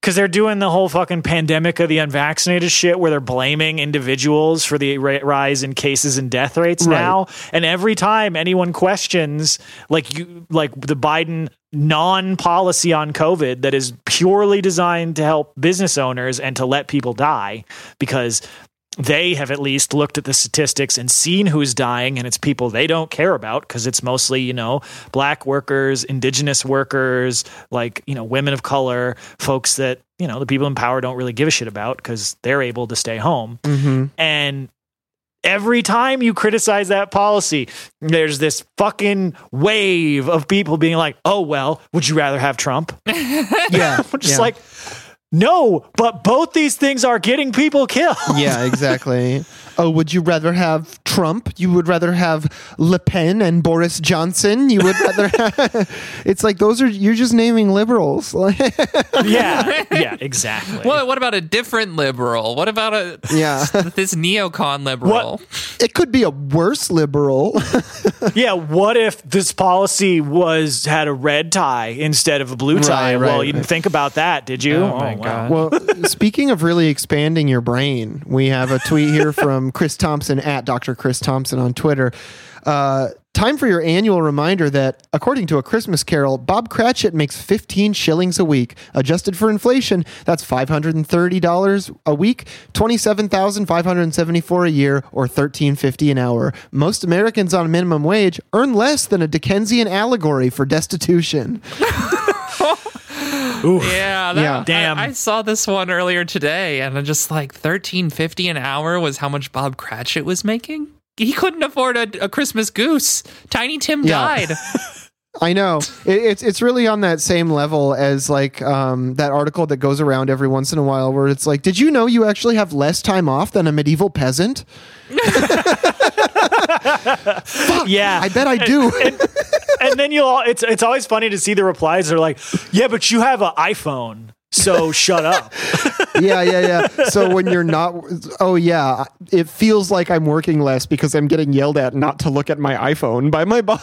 Speaker 2: Because they're doing the whole fucking pandemic of the unvaccinated shit, where they're blaming individuals for the ra- rise in cases and death rates
Speaker 1: Right.
Speaker 2: now. And every time anyone questions, like you, like the Biden non-policy on COVID that is purely designed to help business owners and to let people die, because they have at least looked at the statistics and seen who's dying and it's people they don't care about because it's mostly you know black workers indigenous workers like you know women of color folks that you know the people in power don't really give a shit about because they're able to stay home
Speaker 1: mm-hmm.
Speaker 2: and every time you criticize that policy there's this fucking wave of people being like oh well would you rather have trump
Speaker 1: Yeah,
Speaker 2: I'm just
Speaker 1: yeah.
Speaker 2: like no but both these things are getting people killed
Speaker 1: yeah, exactly. Oh, would you rather have Trump? You would rather have Le Pen and Boris Johnson? You would rather have... It's like those are you're just naming liberals.
Speaker 2: yeah, yeah, exactly.
Speaker 3: What what about a different liberal? What about a
Speaker 1: yeah.
Speaker 3: this neocon liberal?
Speaker 1: It could be a worse liberal.
Speaker 2: Yeah, what if this policy was had a red tie instead of a blue tie?
Speaker 1: Right,
Speaker 2: well,
Speaker 1: right,
Speaker 2: you didn't
Speaker 1: right.
Speaker 2: think about that, did you?
Speaker 3: Oh, oh my
Speaker 2: wow.
Speaker 3: God.
Speaker 1: well, speaking of really expanding your brain, we have a tweet here from Chris Thompson at Dr. Chris Chris Thompson on Twitter. Uh, time for your annual reminder that, according to a Christmas Carol, Bob Cratchit makes 15 shillings a week. Adjusted for inflation, that's $530 a week, 27574 a year, or 1350 an hour. Most Americans on minimum wage earn less than a Dickensian allegory for destitution.
Speaker 3: Yeah, that,
Speaker 1: Yeah.
Speaker 2: Damn.
Speaker 3: I, I saw this one earlier today, and I'm just like thirteen fifty an hour was how much Bob Cratchit was making. He couldn't afford a, a Christmas goose. Tiny Tim
Speaker 1: Yeah.
Speaker 3: died.
Speaker 1: I know it, it's it's really on that same level as like um, that article that goes around every once in a while where it's like, did you know you actually have less time off than a medieval peasant?
Speaker 2: Yeah.
Speaker 1: I bet I do.
Speaker 2: and then you'll all, it's it's always funny to see the replies they're like yeah but you have an iphone so shut up.
Speaker 1: Yeah, yeah, yeah. So when you're not, oh yeah, it feels like I'm working less because I'm getting yelled at not to look at my iPhone by my boss.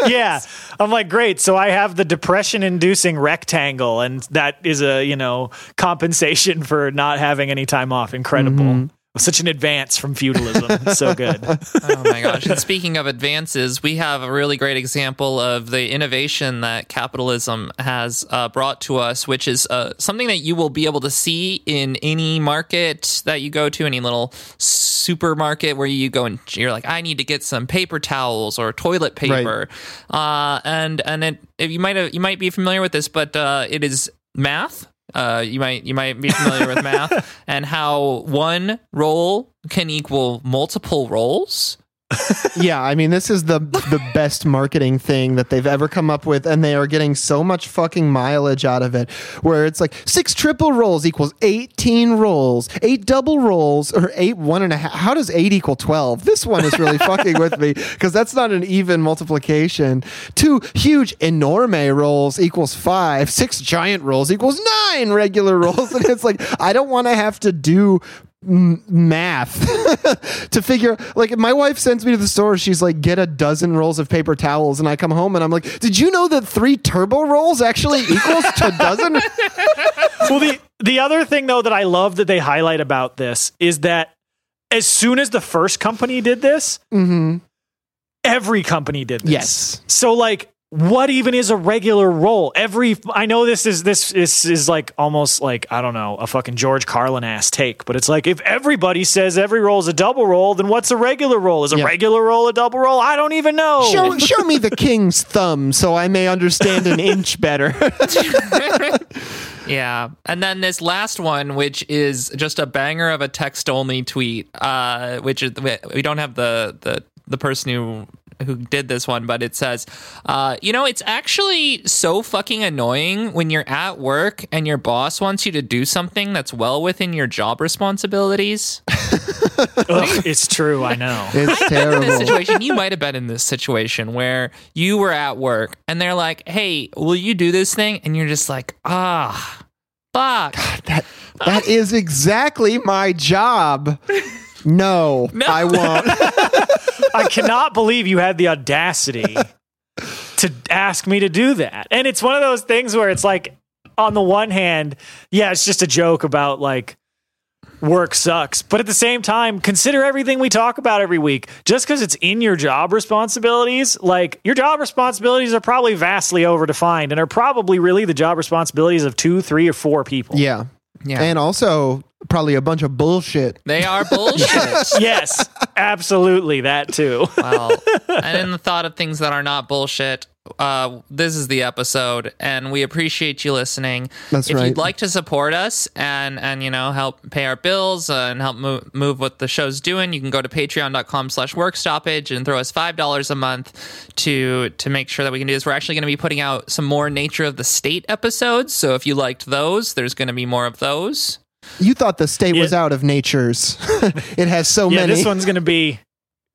Speaker 2: yeah. I'm like great. So i have the depression inducing rectangle and that is a you know compensation for not having any time off. Incredible mm-hmm. Such an advance from feudalism so good
Speaker 3: oh my gosh. And speaking of advances, we have a really great example of the innovation that capitalism has uh, brought to us, which is uh, something that you will be able to see in any market that you go to, any little supermarket where you go and you're like, I need to get some paper towels or toilet paper. Uh, and and it, if you might have, you might be familiar with this, but uh, it is math. Uh, you might you might be familiar with math and how one roll can equal multiple rolls.
Speaker 1: Yeah, I mean, this is the the best marketing thing that they've ever come up with, and they are getting so much fucking mileage out of it. Where it's like six triple rolls equals eighteen rolls, eight double rolls, or eight one and a half. How does eight equal twelve? This one is really fucking with me because that's not an even multiplication. Two huge enorme rolls equals five. Six giant rolls equals nine regular rolls, and it's like I don't want to have to do m- math to figure like my wife sends me to the store she's like get a dozen rolls of paper towels and i come home and i'm like did you know that three turbo rolls actually equals to a dozen?
Speaker 2: Well the the other thing though that i love that they highlight about this is that as soon as the first company did this mm-hmm. every company did this.
Speaker 1: Yes.
Speaker 2: so like what even is a regular roll every i know this is this this is like almost like i don't know a fucking george carlin ass take but it's like if everybody says every roll is a double roll then what's a regular roll is a
Speaker 1: Yeah.
Speaker 2: regular roll a double roll i don't even know.
Speaker 1: Show, show me the king's thumb so i may understand an inch better.
Speaker 3: Yeah. And then this last one, which is just a banger of a text only tweet, uh, which is we we don't have the the the person who who did this one, but it says, uh, you know, it's actually so fucking annoying when you're at work and your boss wants you to do something that's well within your job responsibilities.
Speaker 2: Ugh, it's true i know
Speaker 1: it's
Speaker 3: in this
Speaker 1: terrible
Speaker 3: situation, you might have been in this situation where you were at work and they're like, "Hey, will you do this thing?" And you're just like, "Ah, fuck."
Speaker 1: that, that is exactly my job no, i won't
Speaker 2: I cannot believe you had the audacity to ask me to do that. And it's one of those things where it's like, on the one hand, yeah, it's just a joke about like work sucks. But at the same time, consider everything we talk about every week. Just because it's in your job responsibilities, like your job responsibilities are probably vastly overdefined and are probably really the job responsibilities of two, three, or four people.
Speaker 1: yeah
Speaker 3: Yeah.
Speaker 1: and also probably a bunch of bullshit
Speaker 3: They are bullshit.
Speaker 2: yes, absolutely. That too.
Speaker 3: well, and in the thought of things that are not bullshit, uh, this is the episode, and we appreciate you listening.
Speaker 1: That's
Speaker 3: if
Speaker 1: right.
Speaker 3: you'd like to support us and and you know help pay our bills uh, and help move, move what the show's doing, you can go to patreon.com slash work stoppage and throw us five dollars a month to to make sure that we can do this. We're actually going to be putting out some more nature of the state episodes. So if you liked those, there's going to be more of those.
Speaker 1: You thought the state was out of nature's. it has so
Speaker 2: Yeah,
Speaker 1: many.
Speaker 2: this one's going to be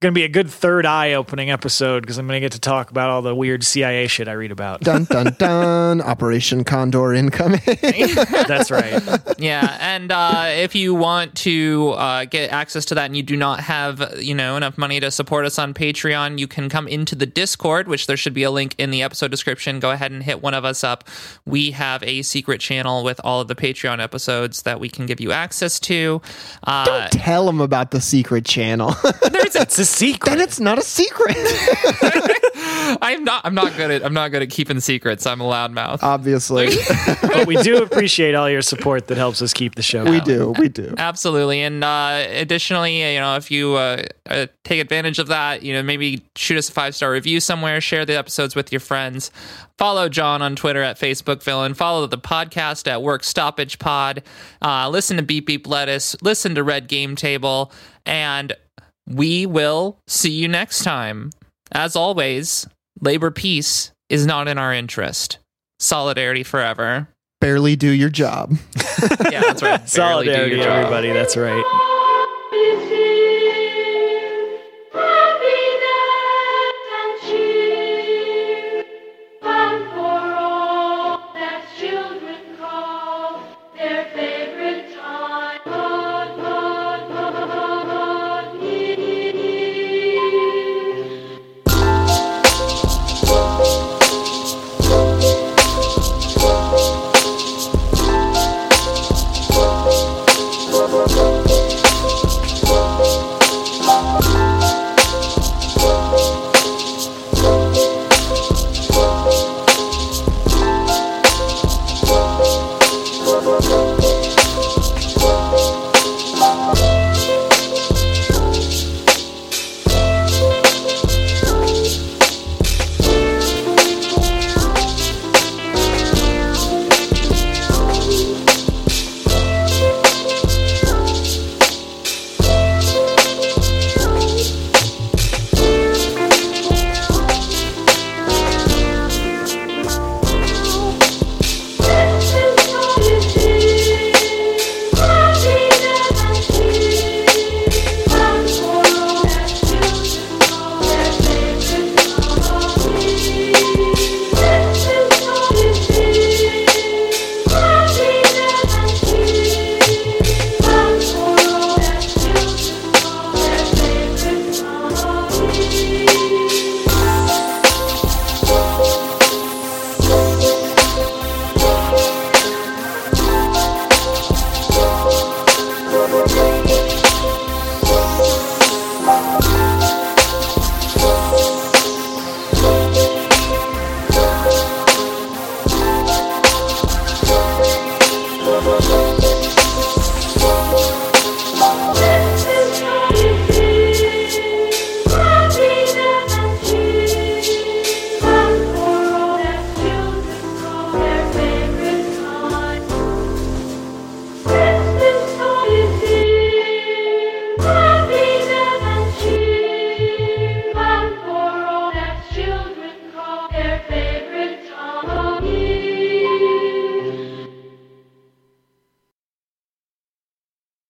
Speaker 2: going to be a good third eye opening episode because I'm going to get to talk about all the weird CIA shit I read about.
Speaker 1: Dun dun dun! Operation Condor incoming.
Speaker 2: That's right.
Speaker 3: yeah, and uh, if you want to uh, get access to that and you do not have you know enough money to support us on Patreon, you can come into the Discord, which there should be a link in the episode description. Go ahead and hit one of us up. We have a secret channel with all of the Patreon episodes that we can give you access to. Uh,
Speaker 1: Don't tell them about the secret channel.
Speaker 2: There's it's a secret.
Speaker 1: then it's not a secret.
Speaker 3: I'm not. I'm not good at. I'm not good at keeping secrets. I'm a loudmouth.
Speaker 1: Obviously,
Speaker 2: but we do appreciate all your support that helps us keep the show.
Speaker 1: we
Speaker 2: going.
Speaker 1: do. We do.
Speaker 3: Absolutely, and uh, additionally, you know, if you uh, uh, take advantage of that, you know, maybe shoot us a five star review somewhere, share the episodes with your friends, follow John on Twitter at Facebook Villain, follow the podcast at Work Stoppage Pod, uh, listen to Beep Beep Lettuce, listen to Red Game Table, and we will see you next time. As always, labor peace is not in our interest. Solidarity forever.
Speaker 1: Barely do your job.
Speaker 3: Yeah, that's right. Barely
Speaker 2: Solidarity, everybody. That's right.